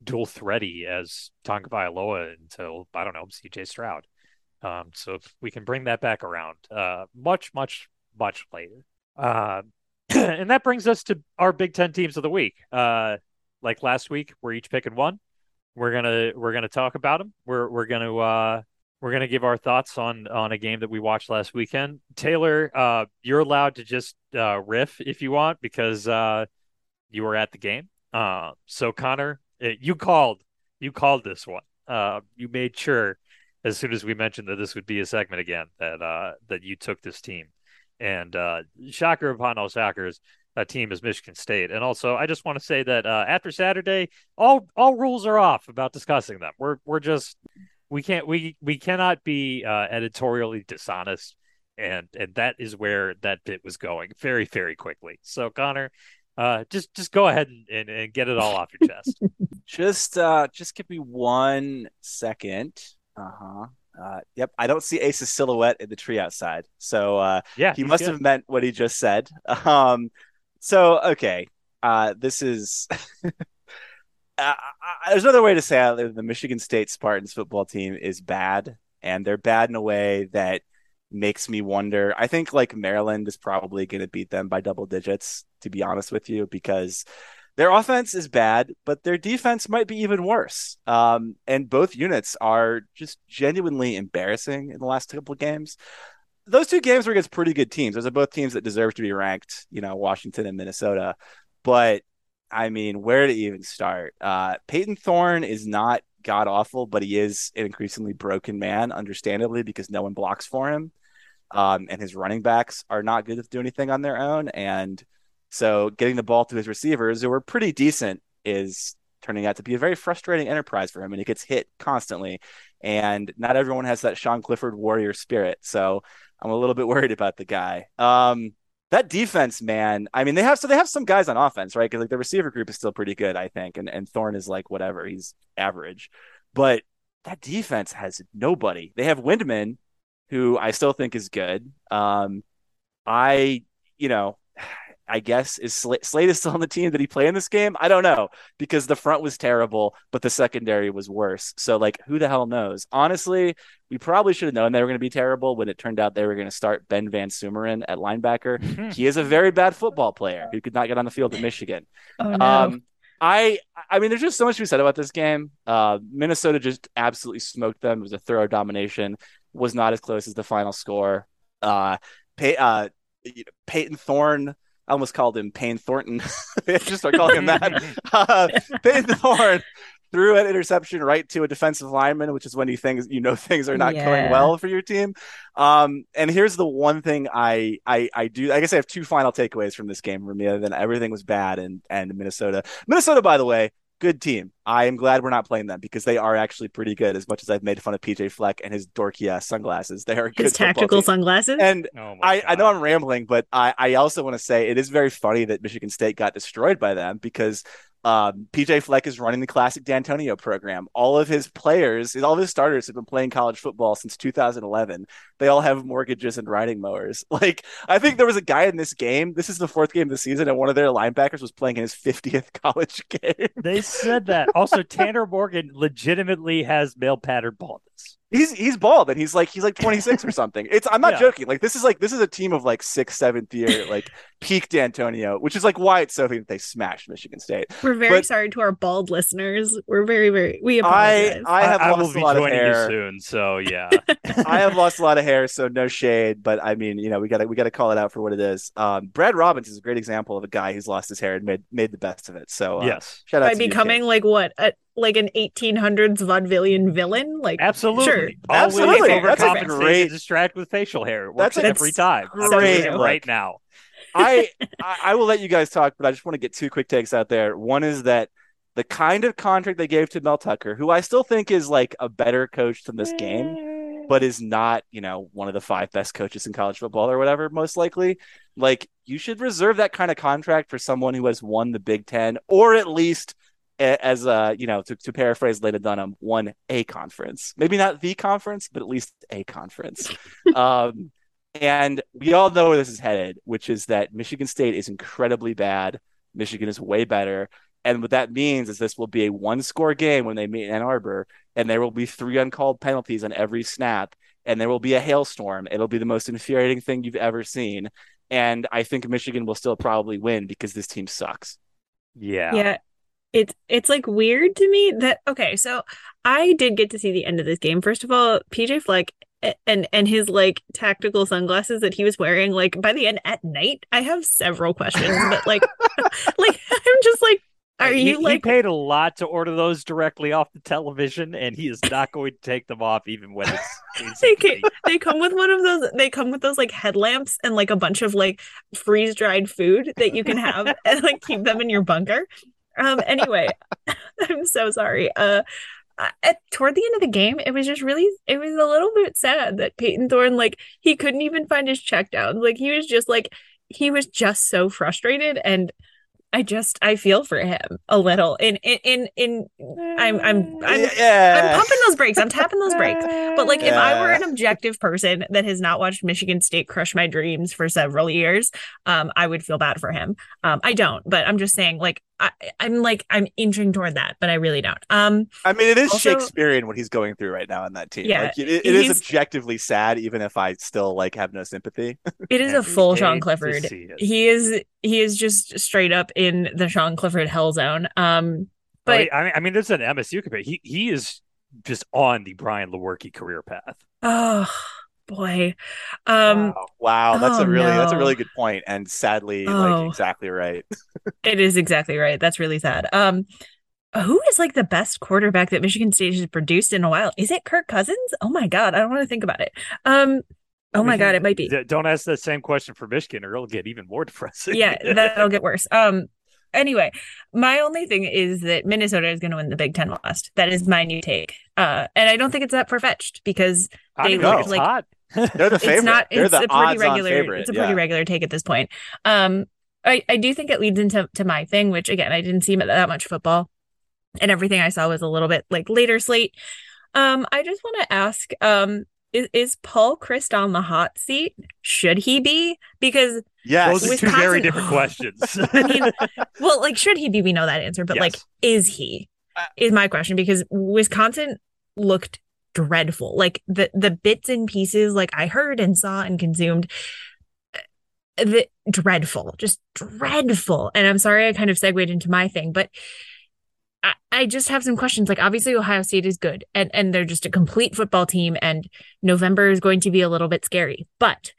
dual thready as Tagovailoa until I don't know CJ Stroud. Um, so if we can bring that back around, uh, much, much, much later. Uh, and that brings us to our Big Ten teams of the week. Uh, like last week, we're each picking one. We're gonna we're gonna talk about them. We're we're gonna uh, we're gonna give our thoughts on on a game that we watched last weekend. Taylor, uh, you're allowed to just uh, riff if you want because uh, you were at the game. Uh, so Connor, you called you called this one. Uh, you made sure as soon as we mentioned that this would be a segment again that uh, that you took this team. And uh, shocker upon all shockers, a team is Michigan State. And also, I just want to say that uh, after Saturday, all all rules are off about discussing them. We're we're just we can't we we cannot be uh, editorially dishonest, and and that is where that bit was going very very quickly. So Connor, uh, just just go ahead and, and, and get it all off your chest. just uh, just give me one second. Uh-huh. Uh, yep, I don't see Ace's silhouette in the tree outside. So uh, yeah, he must good. have meant what he just said. Um, so okay, uh, this is. Uh, there's another way to say it. The Michigan State Spartans football team is bad, and they're bad in a way that makes me wonder. I think like Maryland is probably going to beat them by double digits, to be honest with you, because their offense is bad, but their defense might be even worse. Um, and both units are just genuinely embarrassing in the last couple of games. Those two games were against pretty good teams. Those are both teams that deserve to be ranked, you know, Washington and Minnesota. But I mean, where to even start? Uh, Payton Thorne is not god awful, but he is an increasingly broken man, understandably, because no one blocks for him. Um, and his running backs are not good to do anything on their own. And so getting the ball to his receivers, who were pretty decent, is turning out to be a very frustrating enterprise for him. And he gets hit constantly. And not everyone has that Sean Clifford warrior spirit. So I'm a little bit worried about the guy. Um, that defense, man. I mean, they have so they have some guys on offense, right? Because like the receiver group is still pretty good, I think, and and Thorne is like whatever, he's average, but that defense has nobody. They have Windmon, who I still think is good. Um, I, you know, I guess is Slade, Slade is still on the team. Did he play in this game? I don't know because the front was terrible, but the secondary was worse. So like, who the hell knows? Honestly, we probably should have known they were going to be terrible when it turned out they were going to start Ben VanSumeren at linebacker. he is a very bad football player who could not get on the field at Michigan. Oh no. Um, I I mean, there's just so much to be said about this game. Uh, Minnesota just absolutely smoked them. It was a thorough domination. Was not as close as the final score. Uh, Pey- uh, Peyton Thorne. I almost called him Payne Thornton. just start calling him that. Uh, Payne Thorne threw an interception right to a defensive lineman, which is when you think you know things are not going well for your team. Um, and here's the one thing I, I I do. I guess I have two final takeaways from this game for me, other than everything was bad and and Minnesota. Minnesota, by the way, good team. I am glad we're not playing them because they are actually pretty good. As much as I've made fun of PJ Fleck and his dorky ass sunglasses, they are a good His tactical sunglasses. And Oh I, I know I'm rambling, but I, I also want to say it is very funny that Michigan State got destroyed by them because um, PJ Fleck is running the classic D'Antonio program. All of his players, all of his starters have been playing college football since 2011. They all have mortgages and riding mowers. Like, I think there was a guy in this game. This is the fourth game of the season, and one of their linebackers was playing in his 50th college game. They said that. Also, Tanner Morgan legitimately has male pattern baldness. He's he's bald and he's like he's like 26 or something. It's I'm not Yeah. joking. Like this is like this is a team of like sixth, seventh year like peak D'Antonio, which is like why it's so funny that they smashed Michigan State. We're very but- sorry to our bald listeners. We're very, very we I apologize. I have I will lost a be lot of joining you hair. soon. So yeah, I have lost a lot of hair, so no shade. But I mean, you know, we gotta we gotta call it out for what it is. Um, Brad Robbins is a great example of a guy who's lost his hair and made made the best of it. So uh, yes, shout out By to you, becoming kid. like what, a, like an 1800s vaudevillian villain? Like absolutely. Sure. Absolutely. That's a great- and distract with facial hair. It That's works a- every time. I'm great doing it look. right now. I, I I will let you guys talk, but I just want to get two quick takes out there. One is that the kind of contract they gave to Mel Tucker, who I still think is like a better coach than this game, but is not, you know, one of the five best coaches in college football or whatever, most likely. Like, you should reserve that kind of contract for someone who has won the Big Ten, or at least, a- as uh, you know, to, to paraphrase Lena Dunham, won a conference. Maybe not the conference, but at least a conference. um, and we all know where this is headed, which is that Michigan State is incredibly bad. Michigan is way better. And what that means is this will be a one score game when they meet in Ann Arbor, and there will be three uncalled penalties on every snap, and there will be a hailstorm. It'll be the most infuriating thing you've ever seen. And I think Michigan will still probably win because this team sucks. Yeah. yeah it's it's like weird to me that okay so i did get to see the end of this game first of all pj fleck eh, and and his like tactical sunglasses that he was wearing like by the end at night i have several questions but like like i'm just like are He- you he, like paid a lot to order those directly off the television, and he is not going to take them off even when it's. they, they come with one of those they come with those like headlamps and like a bunch of like freeze dried food that you can have and like keep them in your bunker um anyway i'm so sorry uh at, toward the end of the game it was just really it was a little bit sad that peyton thorne like he couldn't even find his check down like he was just like he was just so frustrated and i just i feel for him a little in in in, in i'm i'm i'm yeah. I'm pumping those brakes. I'm tapping those brakes. But like, if I were an objective person that has not watched Michigan State crush my dreams for several years, um, I would feel bad for him. Um, I don't, but I'm just saying, like, I, I'm like, I'm inching toward that, but I really don't. Um, I mean, it is Also- Shakespearean what he's going through right now in that team. Yeah, like, it, it is objectively sad, even if I still like have no sympathy. it is a full Sean Clifford. He is, he is just straight up in the Sean Clifford hell zone. Um, Oh, but I mean, I mean, there's an MSU compare. He he is just on the Brian Lewerke career path. oh boy, um, wow. Wow, that's oh, a really that's a really good point, and sadly, Oh. like exactly right. It is exactly right. That's really sad. Um, who is like the best quarterback that Michigan State has produced in a while? Is it Kirk Cousins? Oh my God, I don't want to think about it. Um, oh my God, it might be. Don't ask that same question for Michigan, or it'll get even more depressing. Yeah, that'll get worse. Um, anyway, my only thing is that Minnesota is going to win the Big Ten West. That is my new take. Uh, and I don't think it's that far fetched because they look like- hot. They're the favorite. It's not. They're It's the a pretty regular. It's a pretty yeah. regular take at this point. Um, I I do think it leads into to my thing, which again I didn't see that much football, and everything I saw was a little bit like later slate. Um, I just want to ask, um, is is Paul Chryst on the hot seat? Should he be? Because yeah, Those are two very different questions. I mean, well, like, should he be? We know that answer, but like, is he? Uh, Is my question because Wisconsin looked dreadful. Like the the bits and pieces, like I heard and saw and consumed, uh, the dreadful, just dreadful. And I'm sorry I kind of segued into my thing, but I, I just have some questions. Like obviously Ohio State is good and and they're just a complete football team, and November is going to be a little bit scary, but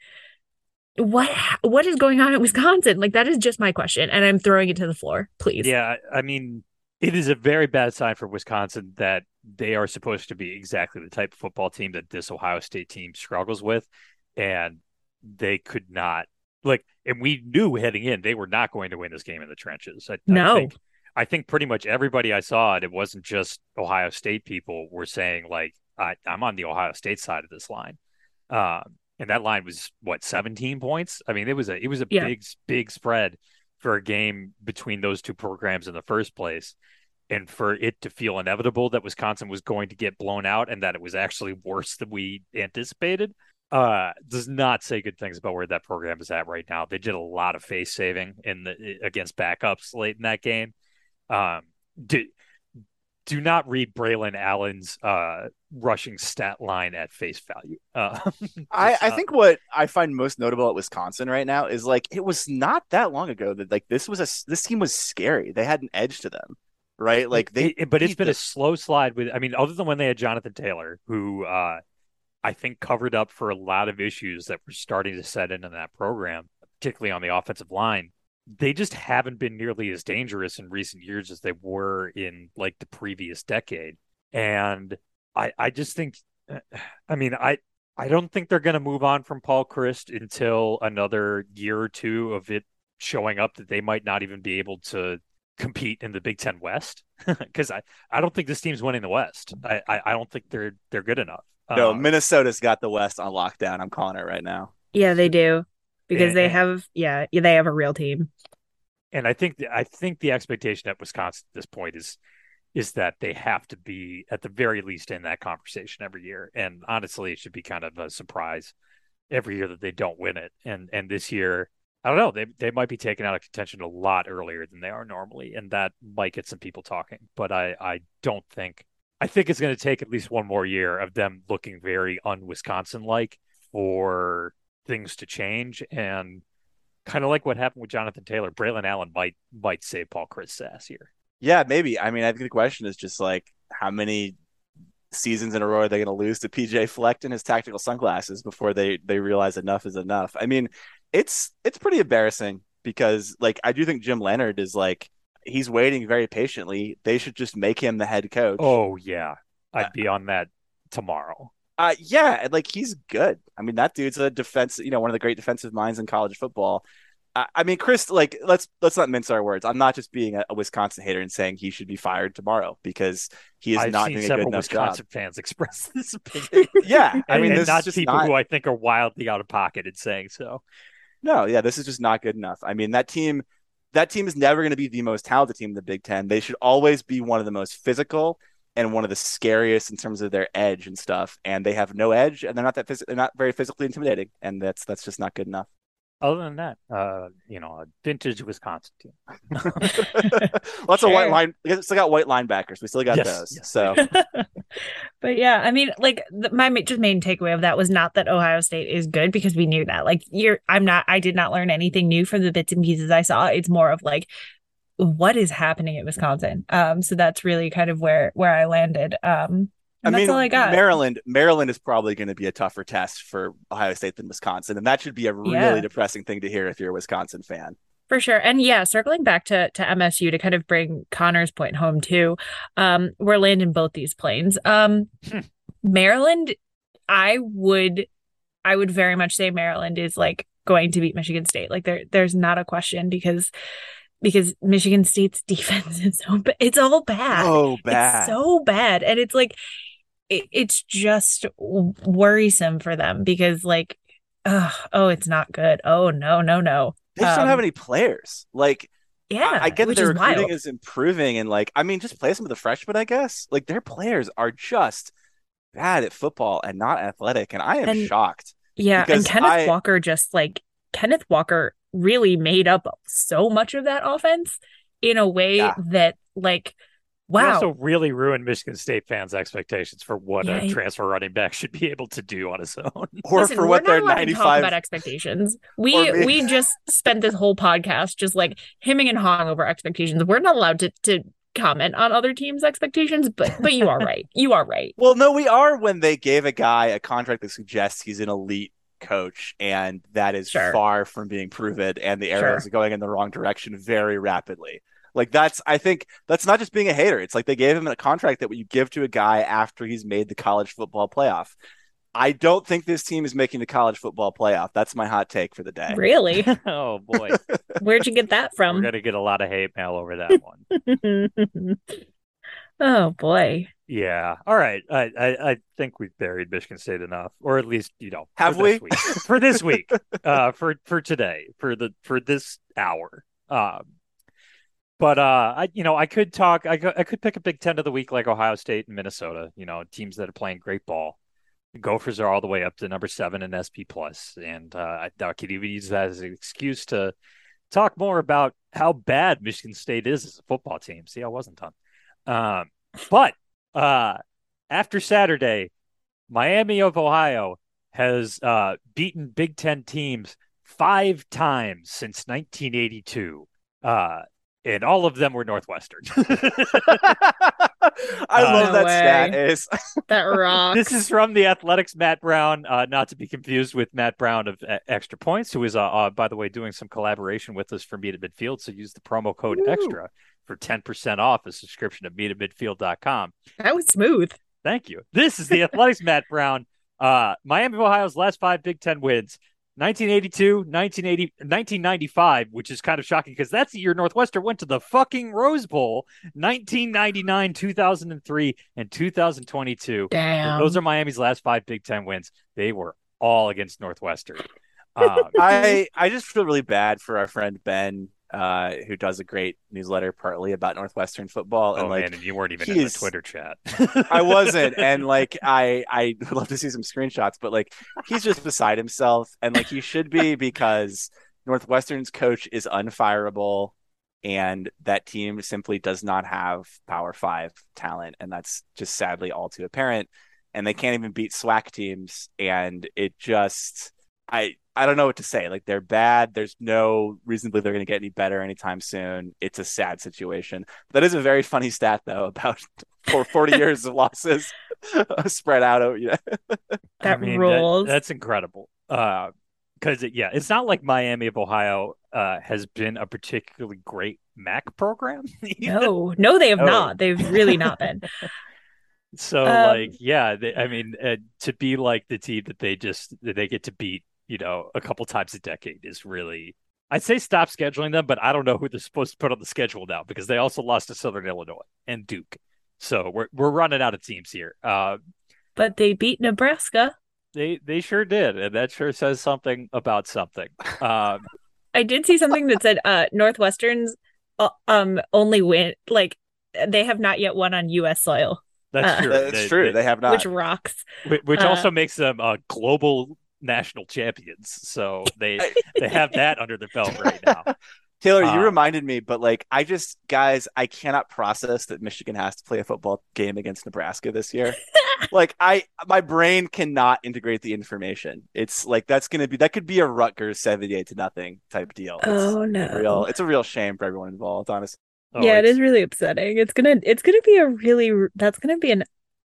what what is going on at Wisconsin? Like that is just my question, and I'm throwing it to the floor, please. Yeah, I mean, it is a very bad sign for Wisconsin that they are supposed to be exactly the type of football team that this Ohio State team struggles with, and they could not like. And we knew heading in they were not going to win this game in the trenches. I, I No. think, I think pretty much everybody I saw it. It wasn't just Ohio State people were saying like, I, "I'm on the Ohio State side of this line." Um, and that line was what 17 points. I mean, it was a it was a Yeah. big big spread for a game between those two programs in the first place. And for it to feel inevitable that Wisconsin was going to get blown out and that it was actually worse than we anticipated, uh, does not say good things about where that program is at right now. They did a lot of face saving in the against backups late in that game. Um, do, do not read Braylon Allen's uh, rushing stat line at face value. Uh, I, I think what I find most notable at Wisconsin right now is like it was not that long ago that like this was a this team was scary. They had an edge to them, right? Like they, It- but it's been the- a slow slide with. I mean, other than when they had Jonathan Taylor, who uh, I think covered up for a lot of issues that were starting to set in in that program, particularly on the offensive line. They just haven't been nearly as dangerous in recent years as they were in like the previous decade. And I, I just think, I mean, I, I don't think they're going to move on from Paul Chryst until another year or two of it showing up that they might not even be able to compete in the Big Ten West because I, I don't think this team's winning the West. I, I, I don't think they're they're good enough. no Uh, Minnesota's got the West on lockdown. I'm calling it right now. Yeah, they do because And- they and- have yeah, yeah, they have a real team. and I think I think the expectation at Wisconsin at this point is is that they have to be at the very least in that conversation every year. And honestly, it should be kind of a surprise every year that they don't win it. And and this year, I don't know, they they might be taken out of contention a lot earlier than they are normally, and that might get some people talking. But I I don't think I think it's going to take at least one more year of them looking very un-Wisconsin like for things to change and kind of like what happened with Jonathan Taylor, Braylon Allen might might save Paul Chris Sass here. Yeah, maybe. I mean, I think the question is just like how many seasons in a row are they going to lose to PJ Fleck and his tactical sunglasses before they they realize enough is enough? I mean, it's it's pretty embarrassing because like I do think Jim Leonhard is like he's waiting very patiently. They should just make him the head coach. Oh yeah, I'd be on that tomorrow. Uh, yeah, like he's good. I mean, that dude's a defense, you know, one of the great defensive minds in college football. I, I mean, Chris, like let's let's not mince our words. I'm not just being a, a Wisconsin hater and saying he should be fired tomorrow because he is I've not doing a good enough Wisconsin fans express this opinion. Yeah, I mean, and this not just people not, who I think are wildly out of pocket in saying so. no, yeah, this is just not good enough. I mean, that team, that team is never going to be the most talented team in the Big Ten. They should always be one of the most physical and one of the scariest in terms of their edge and stuff. And they have no edge, and they're not that phys- they're not very physically intimidating, and that's that's just not good enough. Other than that, uh, you know, a vintage Wisconsin team. Lots of white line. We still got white linebackers. We still got Yes, those. yes. So but yeah, I mean, like the, my just main takeaway of that was not that Ohio State is good because we knew that. Like you're, I'm not, I did not learn anything new from the bits and pieces I saw. It's more of like, what is happening at Wisconsin? Um, so that's really kind of where where I landed. Um, I and that's mean, all I got. Maryland. Maryland is probably going to be a tougher test for Ohio State than Wisconsin, and that should be a really Yeah. depressing thing to hear if you're a Wisconsin fan. For sure. And yeah, circling back to to MSU to kind of bring Connor's point home too. Um, we're landing both these planes. Um Hmm. Maryland, I would I would very much say Maryland is like going to beat Michigan State. Like there there's not a question because because Michigan State's defense is so ba- it's all bad. Oh, bad. It's so bad. And it's like it, it's just worrisome for them because like uh, oh it's not good oh no no no they just um, don't have any players like yeah i, I get that their recruiting wild. is improving and like i mean just play some of the freshmen i guess like their players are just bad at football and not athletic and i am and, shocked yeah and kenneth I, walker just like kenneth walker really made up so much of that offense in a way yeah. that like Wow. He also really ruined Michigan State fans' expectations for what yeah, a transfer running back should be able to do on his own. or Listen, for what their 95 about expectations. We we just spent this whole podcast just like hemming and hawing over expectations. We're not allowed to to comment on other teams' expectations, but but you are right. You are right. Well, no, we are when they gave a guy a contract that suggests he's an elite coach, and that is sure. far from being proven, and the arrows sure. are going in the wrong direction very rapidly. Like that's I think that's not just being a hater. It's like they gave him a contract that you give to a guy after he's made the college football playoff. I don't think this team is making the college football playoff. That's my hot take for the day. Really? oh boy. Where'd you get that from? We're gonna get a lot of hate mail over that one. oh boy. Yeah. All right. I, I, I think we've buried Michigan State enough, or at least you know have we for this week, uh, for for today, for the for this hour. Um, but uh, I you know I could talk. I could, I could pick a Big Ten of the week like Ohio State and Minnesota. You know, teams that are playing great ball. Gophers are all the way up to number seven in SP plus, and uh, I could even use that as an excuse to talk more about how bad Michigan State is as a football team. See, I wasn't done. Um, but uh, after Saturday, Miami of Ohio has uh, beaten Big Ten teams five times since 1982. Uh, and all of them were Northwestern. I love no that way. stat. Is that rocks? this is from the Athletics Matt Brown, uh, not to be confused with Matt Brown of uh, Extra Points, who is, uh, uh, by the way, doing some collaboration with us for Meet at Midfield. So use the promo code Ooh. Extra for ten percent off a subscription at meetatmidfield.com. That was smooth. Thank you. This is the Athletics Matt Brown. Uh, Miami of Ohio's last five Big Ten wins. 1982, 1980, 1995, which is kind of shocking because that's the year Northwestern went to the fucking Rose Bowl. 1999, 2003, and 2022. Damn. Those are Miami's last five Big Ten wins. They were all against Northwestern. Um, I I just feel really bad for our friend Ben uh, who does a great newsletter partly about Northwestern football. And oh, like, man, and you weren't even in the Twitter chat. I wasn't, and like, I I would love to see some screenshots, but like, he's just beside himself, and like, he should be because Northwestern's coach is unfireable, and that team simply does not have Power Five talent, and that's just sadly all too apparent. And they can't even beat SWAC teams, and it just I I don't know what to say. Like they're bad. There's no reason to believe they're going to get any better anytime soon. It's a sad situation. That is a very funny stat though about for 40 years of losses spread out over. Yeah, that I mean, rules. That, that's incredible. Uh, because it, yeah, it's not like Miami of Ohio uh, has been a particularly great MAC program. no, no, they have oh. not. They've really not been. so um, like, yeah, they, I mean, uh, to be like the team that they just that they get to beat you know, a couple times a decade is really I'd say stop scheduling them, but I don't know who they're supposed to put on the schedule now because they also lost to Southern Illinois and Duke. So we're we're running out of teams here. Uh, but they beat Nebraska. They they sure did, and that sure says something about something. Um, I did see something that said uh, Northwestern's uh, um only win like they have not yet won on U.S. soil. That's uh, true. That's they, true. They, they, have not, which rocks. Which, which uh, also makes them a global national champions. So they they have that under their belt right now. Taylor, you um, reminded me, but like I just guys, I cannot process that Michigan has to play a football game against Nebraska this year. like I my brain cannot integrate the information. It's like that's gonna be that could be a Rutgers 78 to nothing type deal. It's oh no. Real it's a real shame for everyone involved, honestly. Oh, yeah, it is really upsetting. It's gonna it's gonna be a really that's gonna be an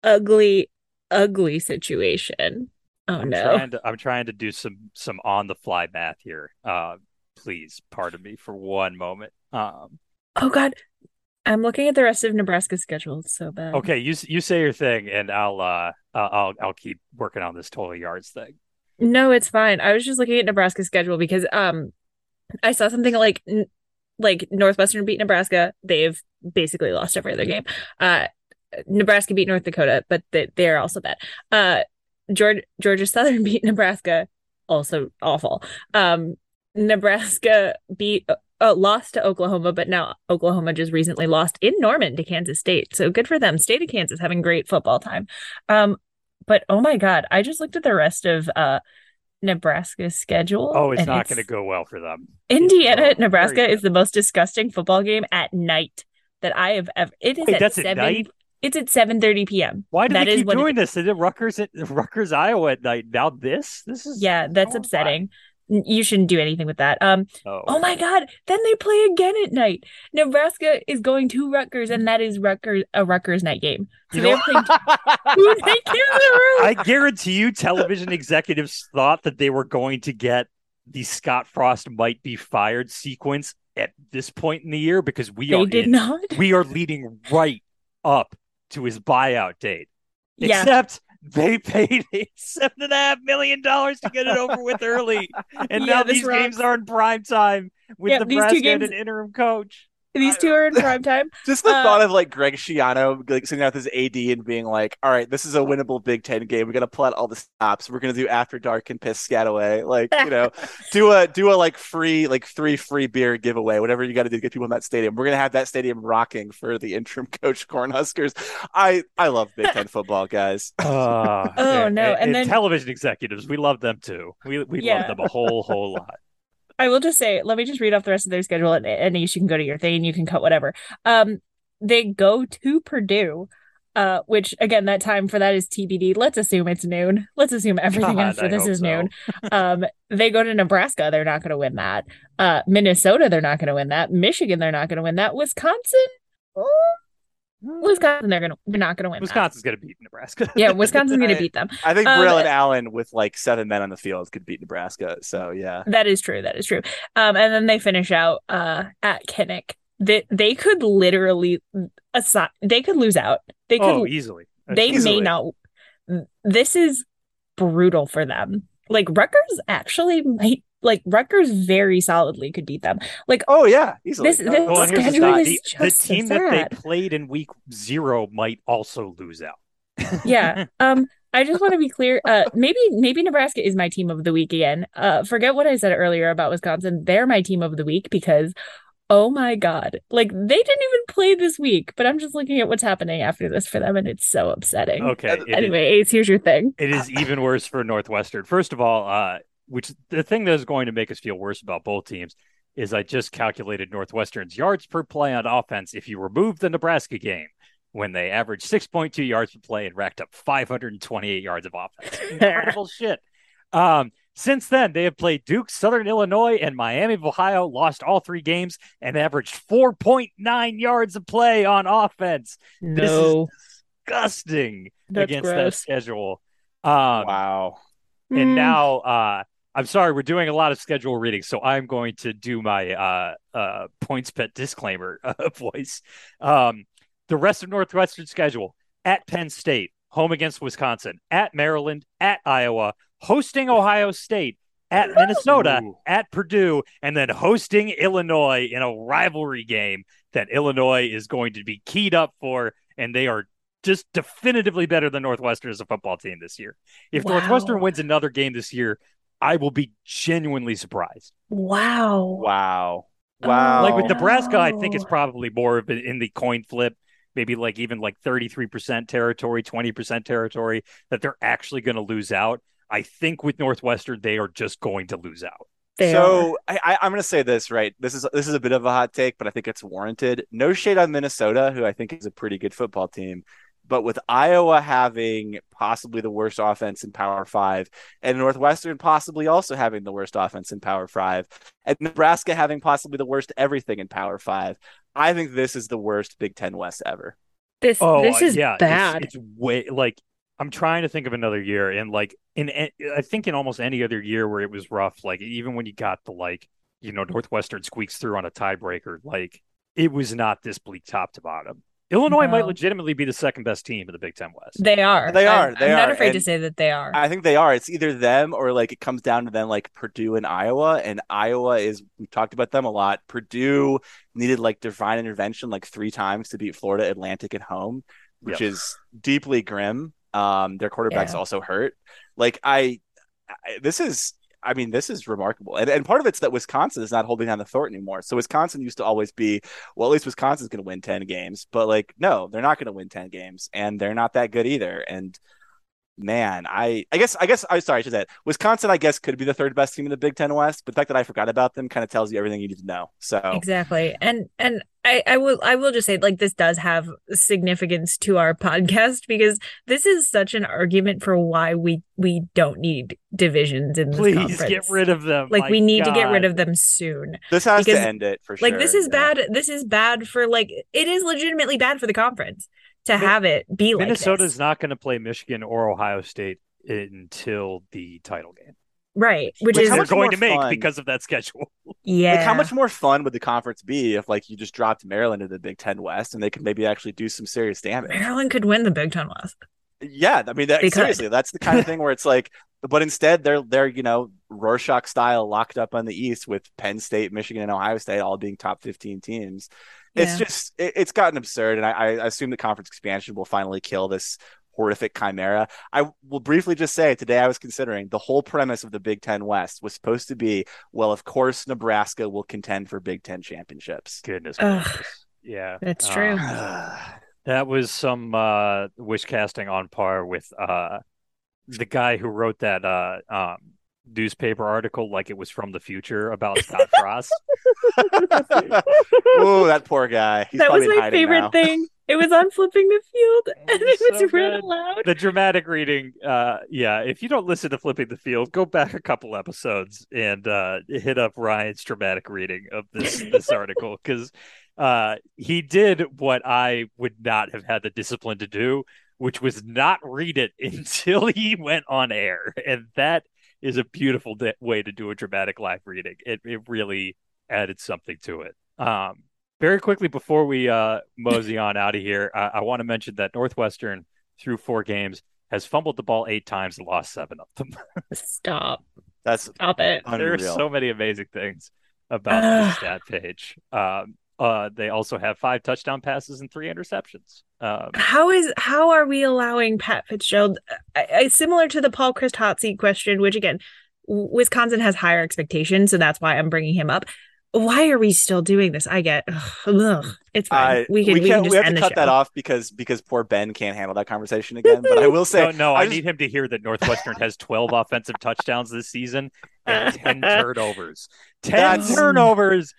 ugly, ugly situation. Oh I'm no! Trying to, I'm trying to do some some on the fly math here. Uh, please pardon me for one moment. Um, oh God, I'm looking at the rest of Nebraska's schedule. It's so bad. Okay, you you say your thing, and I'll uh I'll I'll keep working on this total yards thing. No, it's fine. I was just looking at Nebraska's schedule because um I saw something like like Northwestern beat Nebraska. They've basically lost every other game. Uh Nebraska beat North Dakota, but they, they're also bad. Uh, Georgia, Georgia Southern beat Nebraska, also awful. Um, Nebraska beat uh, lost to Oklahoma, but now Oklahoma just recently lost in Norman to Kansas State. So good for them. State of Kansas having great football time. Um, but oh my god, I just looked at the rest of uh Nebraska's schedule. Oh, it's not going to go well for them. Indiana, Nebraska is the most disgusting football game at night that I have ever. It is Wait, at that's seven. It's at seven thirty p.m. Why do That they keep doing this? Is it Rutgers at Rutgers, Iowa at night? Now this, this is Yeah, that's oh, upsetting. You shouldn't do anything with that. Um. Oh, Oh my God! Then they play again at night. Nebraska is going to Rutgers, and that is Rutgers a Rutgers night game. So You they're know- playing two night games in a row. I guarantee you, television executives thought that they were going to get the Scott Frost might be fired sequence at this point in the year because we They are did in- not. we are leading right up to his buyout date. Yeah. Except they paid seven and a half million dollars to get it over with early, and Yeah, now these games are in prime time with Yeah, two and an interim coach. These two are in prime time. Just the Uh, thought of like Greg Schiano like sitting out with his AD and being like, "All right, this is a winnable Big Ten game. We got to pull out all the stops. We're gonna do after dark and Piscataway. Like, you know, do a do a like free like three free beer giveaway. Whatever you got to do to get people in that stadium. We're gonna have that stadium rocking for the interim coach Cornhuskers. I I love Big Ten football, guys. Uh, Oh, no, and then- television executives, we love them too. We we Yeah. love them a whole whole lot. I will just say, let me just read off the rest of their schedule, and, and you can go to your thing and you can cut whatever. Um, they go to Purdue, uh, which again, that time for that is TBD. Let's assume it's noon. Let's assume everything God, after I this is so. noon. Um, they go to Nebraska, they're not going to win that. Uh, Minnesota, they're not going to win that. Michigan, they're not going to win that. Wisconsin, oh, Wisconsin, they're gonna they're not going to win. that. Wisconsin's going to beat Nebraska. Yeah, Wisconsin's going I- to beat them. I think Um, Braylon Allen with like seven men on the field could beat Nebraska. So yeah. That is true. That is true. Um, and then they finish out uh at Kinnick. They they could literally assign. They could lose out. They could. oh, easily. they easily. may not. This is brutal for them. Like Rutgers actually might. Like Rutgers very solidly could beat them. Like Oh yeah, easily. This- this- Well, and the schedule thing. is the, the just so team that they played in week zero might also lose out. yeah. Um. I just want to be clear. Uh, maybe maybe Nebraska is my team of the week again. Uh, forget what I said earlier about Wisconsin. They're my team of the week because, oh my god, like they didn't even play this week. But I'm just looking at what's happening after this for them, and it's so upsetting. Okay. it is- Anyway, Ace, here's your thing. it is even worse for Northwestern. First of all, uh, which the thing that is going to make us feel worse about both teams is I just calculated Northwestern's yards per play on offense if you remove the Nebraska game when they averaged 6.2 yards per play and racked up 528 yards of offense. Incredible shit. Um, since then, they have played Duke, Southern Illinois, and Miami of Ohio, lost all three games, and averaged 4.9 yards of play on offense. This is disgusting That's against that schedule. Um, Wow. and Mm. now uh I'm sorry, we're doing a lot of schedule reading, so I'm going to do my uh uh PointsBet disclaimer uh, voice. Um the rest of Northwestern schedule at Penn State, home against Wisconsin, at Maryland, at Iowa, hosting Ohio State, at Minnesota, Ooh. at Purdue, and then hosting Illinois in a rivalry game that Illinois is going to be keyed up for, and they are just definitively better than Northwestern as a football team this year. If Wow. Northwestern wins another game this year, I will be genuinely surprised. Wow. Wow. Oh, Wow. Like with Nebraska, I think it's probably more of it in the coin flip, maybe like even like 33% territory, 20% territory that they're actually going to lose out. I think with Northwestern, they are just going to lose out. They so I, I, I'm going to say this right. This is this is a bit of a hot take, but I think it's warranted. No shade on Minnesota, who I think is a pretty good football team, but with Iowa having possibly the worst offense in Power Five, and Northwestern possibly also having the worst offense in Power Five, and Nebraska having possibly the worst everything in Power Five, I think this is the worst Big Ten West ever. this Oh, this is yeah, it's- bad. It's, way like I'm trying to think of another year, and like in I think in almost any other year where it was rough, like even when you got the like you know Northwestern squeaks through on a tiebreaker, like it was not this bleak top to bottom. Illinois might legitimately be the second best team in the Big Ten West. They are. They I'm- are, they I'm not are, afraid to say that they are. I think they are. It's either them or like it comes down to then like Purdue and Iowa. And Iowa is we've talked about them a lot. Purdue needed like divine intervention like three times to beat Florida Atlantic at home. which Yep. is deeply grim. Um, their quarterback's Yeah. also hurt. Like I, I, this is, I mean, this is remarkable. And and part of it's that Wisconsin is not holding on the fort anymore. So Wisconsin used to always be, well, at least Wisconsin's going to win ten games, but like, no, they're not going to win ten games, and they're not that good either. And man, I, I guess, I guess, I'm sorry, I should say that. Wisconsin, I guess, could be the third best team in the Big Ten West, but the fact that I forgot about them kind of tells you everything you need to know. So Exactly. And and I, I will I will just say like this does have significance to our podcast because this is such an argument for why we we don't need divisions in this Please conference. get rid of them. like My we need to get rid of them soon. this has Because, to end it for sure. Like this is yeah. bad. This is bad for like it is legitimately bad for the conference to Min- have it be like Minnesota's not going to play Michigan or Ohio State until the title game. Right, which Like, is how They're going to make fun- because of that schedule. yeah. Like how much more fun would the conference be if like you just dropped Maryland into the Big Ten West and they could maybe actually do some serious damage? Maryland could win the Big Ten West. Yeah, I mean that, seriously, that's the kind of thing where it's like, but instead they're they're you know Rorschach style locked up on the East with Penn State, Michigan, and Ohio State all being top fifteen teams. It's Yeah. just it, it's gotten absurd, and I, I assume the conference expansion will finally kill this horrific chimera. I will briefly just say today I was considering the whole premise of the Big Ten West was supposed to be well, of course Nebraska will contend for Big Ten championships. Goodness Ugh. Yeah. That's Uh, true. That was some uh, wish casting on par with uh, the guy who wrote that uh, um, newspaper article like it was from the future about Scott Frost. oh, that poor guy. He's that was my favorite now. thing. It was on flipping the field and it was so read good. aloud. the dramatic reading uh yeah if you don't listen to flipping the field go back a couple episodes and uh hit up ryan's dramatic reading of this this article because uh he did what i would not have had the discipline to do which was not read it until he went on air and that is a beautiful di- way to do a dramatic live reading it, it really added something to it um very quickly before we uh, mosey on out of here, I, I want to mention that Northwestern, through four games, has fumbled the ball eight times and lost seven of them. Stop. That's Stop it. unreal. There are so many amazing things about this stat page. Um, uh, they also have five touchdown passes and three interceptions. Um, How is how are we allowing Pat Fitzgerald? I, I, similar to the Paul Chryst hot seat question, which again, W- Wisconsin has higher expectations, so that's why I'm bringing him up. Why are we still doing this? I get, ugh, ugh. it's fine. Uh, we can we, can't- can just we have end to the cut that off because because poor Ben can't handle that conversation again. But I will say, no, no, I, I just- need him to hear that Northwestern has 12 offensive touchdowns this season and 10 turnovers. 10 That's- turnovers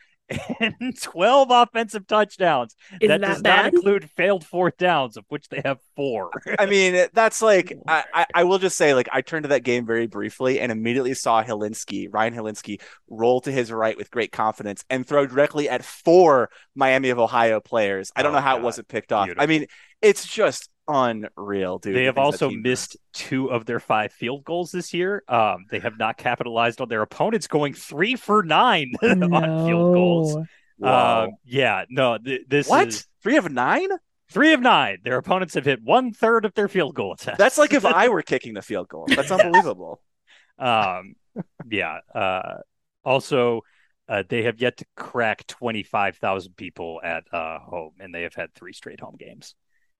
and 12 offensive touchdowns. Is that that does bad? not include failed fourth downs, of which they have four. I mean, that's like I, I, I will just say, like I turned to that game very briefly and immediately saw Hilinski, Ryan Hilinski, roll to his right with great confidence and throw directly at four Miami of Ohio players. I don't Oh, know how God. it wasn't picked off. I mean, it's just unreal, dude. they have things also team missed two of their five field goals this year. Um, they have not capitalized on their opponents going three for nine on field goals. Wow. Um, yeah, no, th- this what? is Three of nine? three of nine. Their opponents have hit one third of their field goal attempts. That's like if I were kicking the field goal. That's unbelievable. Um, yeah. Uh, also, uh, they have yet to crack 25,000 people at uh, home, and they have had three straight home games.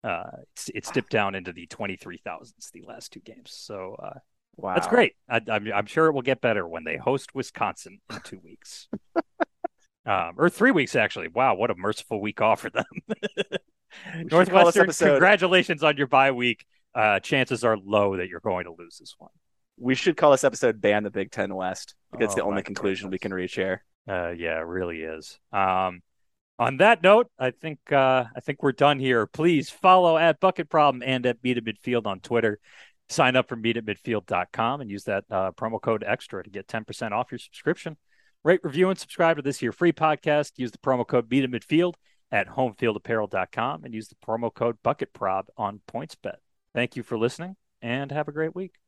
Uh, it's, it's dipped down into the 23,000s the last two games. So uh, Wow. that's great. I, I'm, I'm sure it will get better when they host Wisconsin in two weeks. um, or three weeks, actually. Wow, what a merciful week off for them. Northwestern, congratulations on your bye week. Uh, chances are low that you're going to lose this one. We should call this episode "Ban the Big Ten West." Think it's the Oh, only conclusion we can reach here. Uh, yeah, it really is. Um, on that note, I think uh, I think we're done here. Please follow at Bucket Problem and at Meet at Midfield on Twitter. Sign up for meetatmidfield.com and use that uh, promo code extra to get 10% off your subscription. Rate, review, and subscribe to this here free podcast. Use the promo code Meet at Midfield at homefieldapparel.com and use the promo code BucketProb on PointsBet. Thank you for listening and have a great week.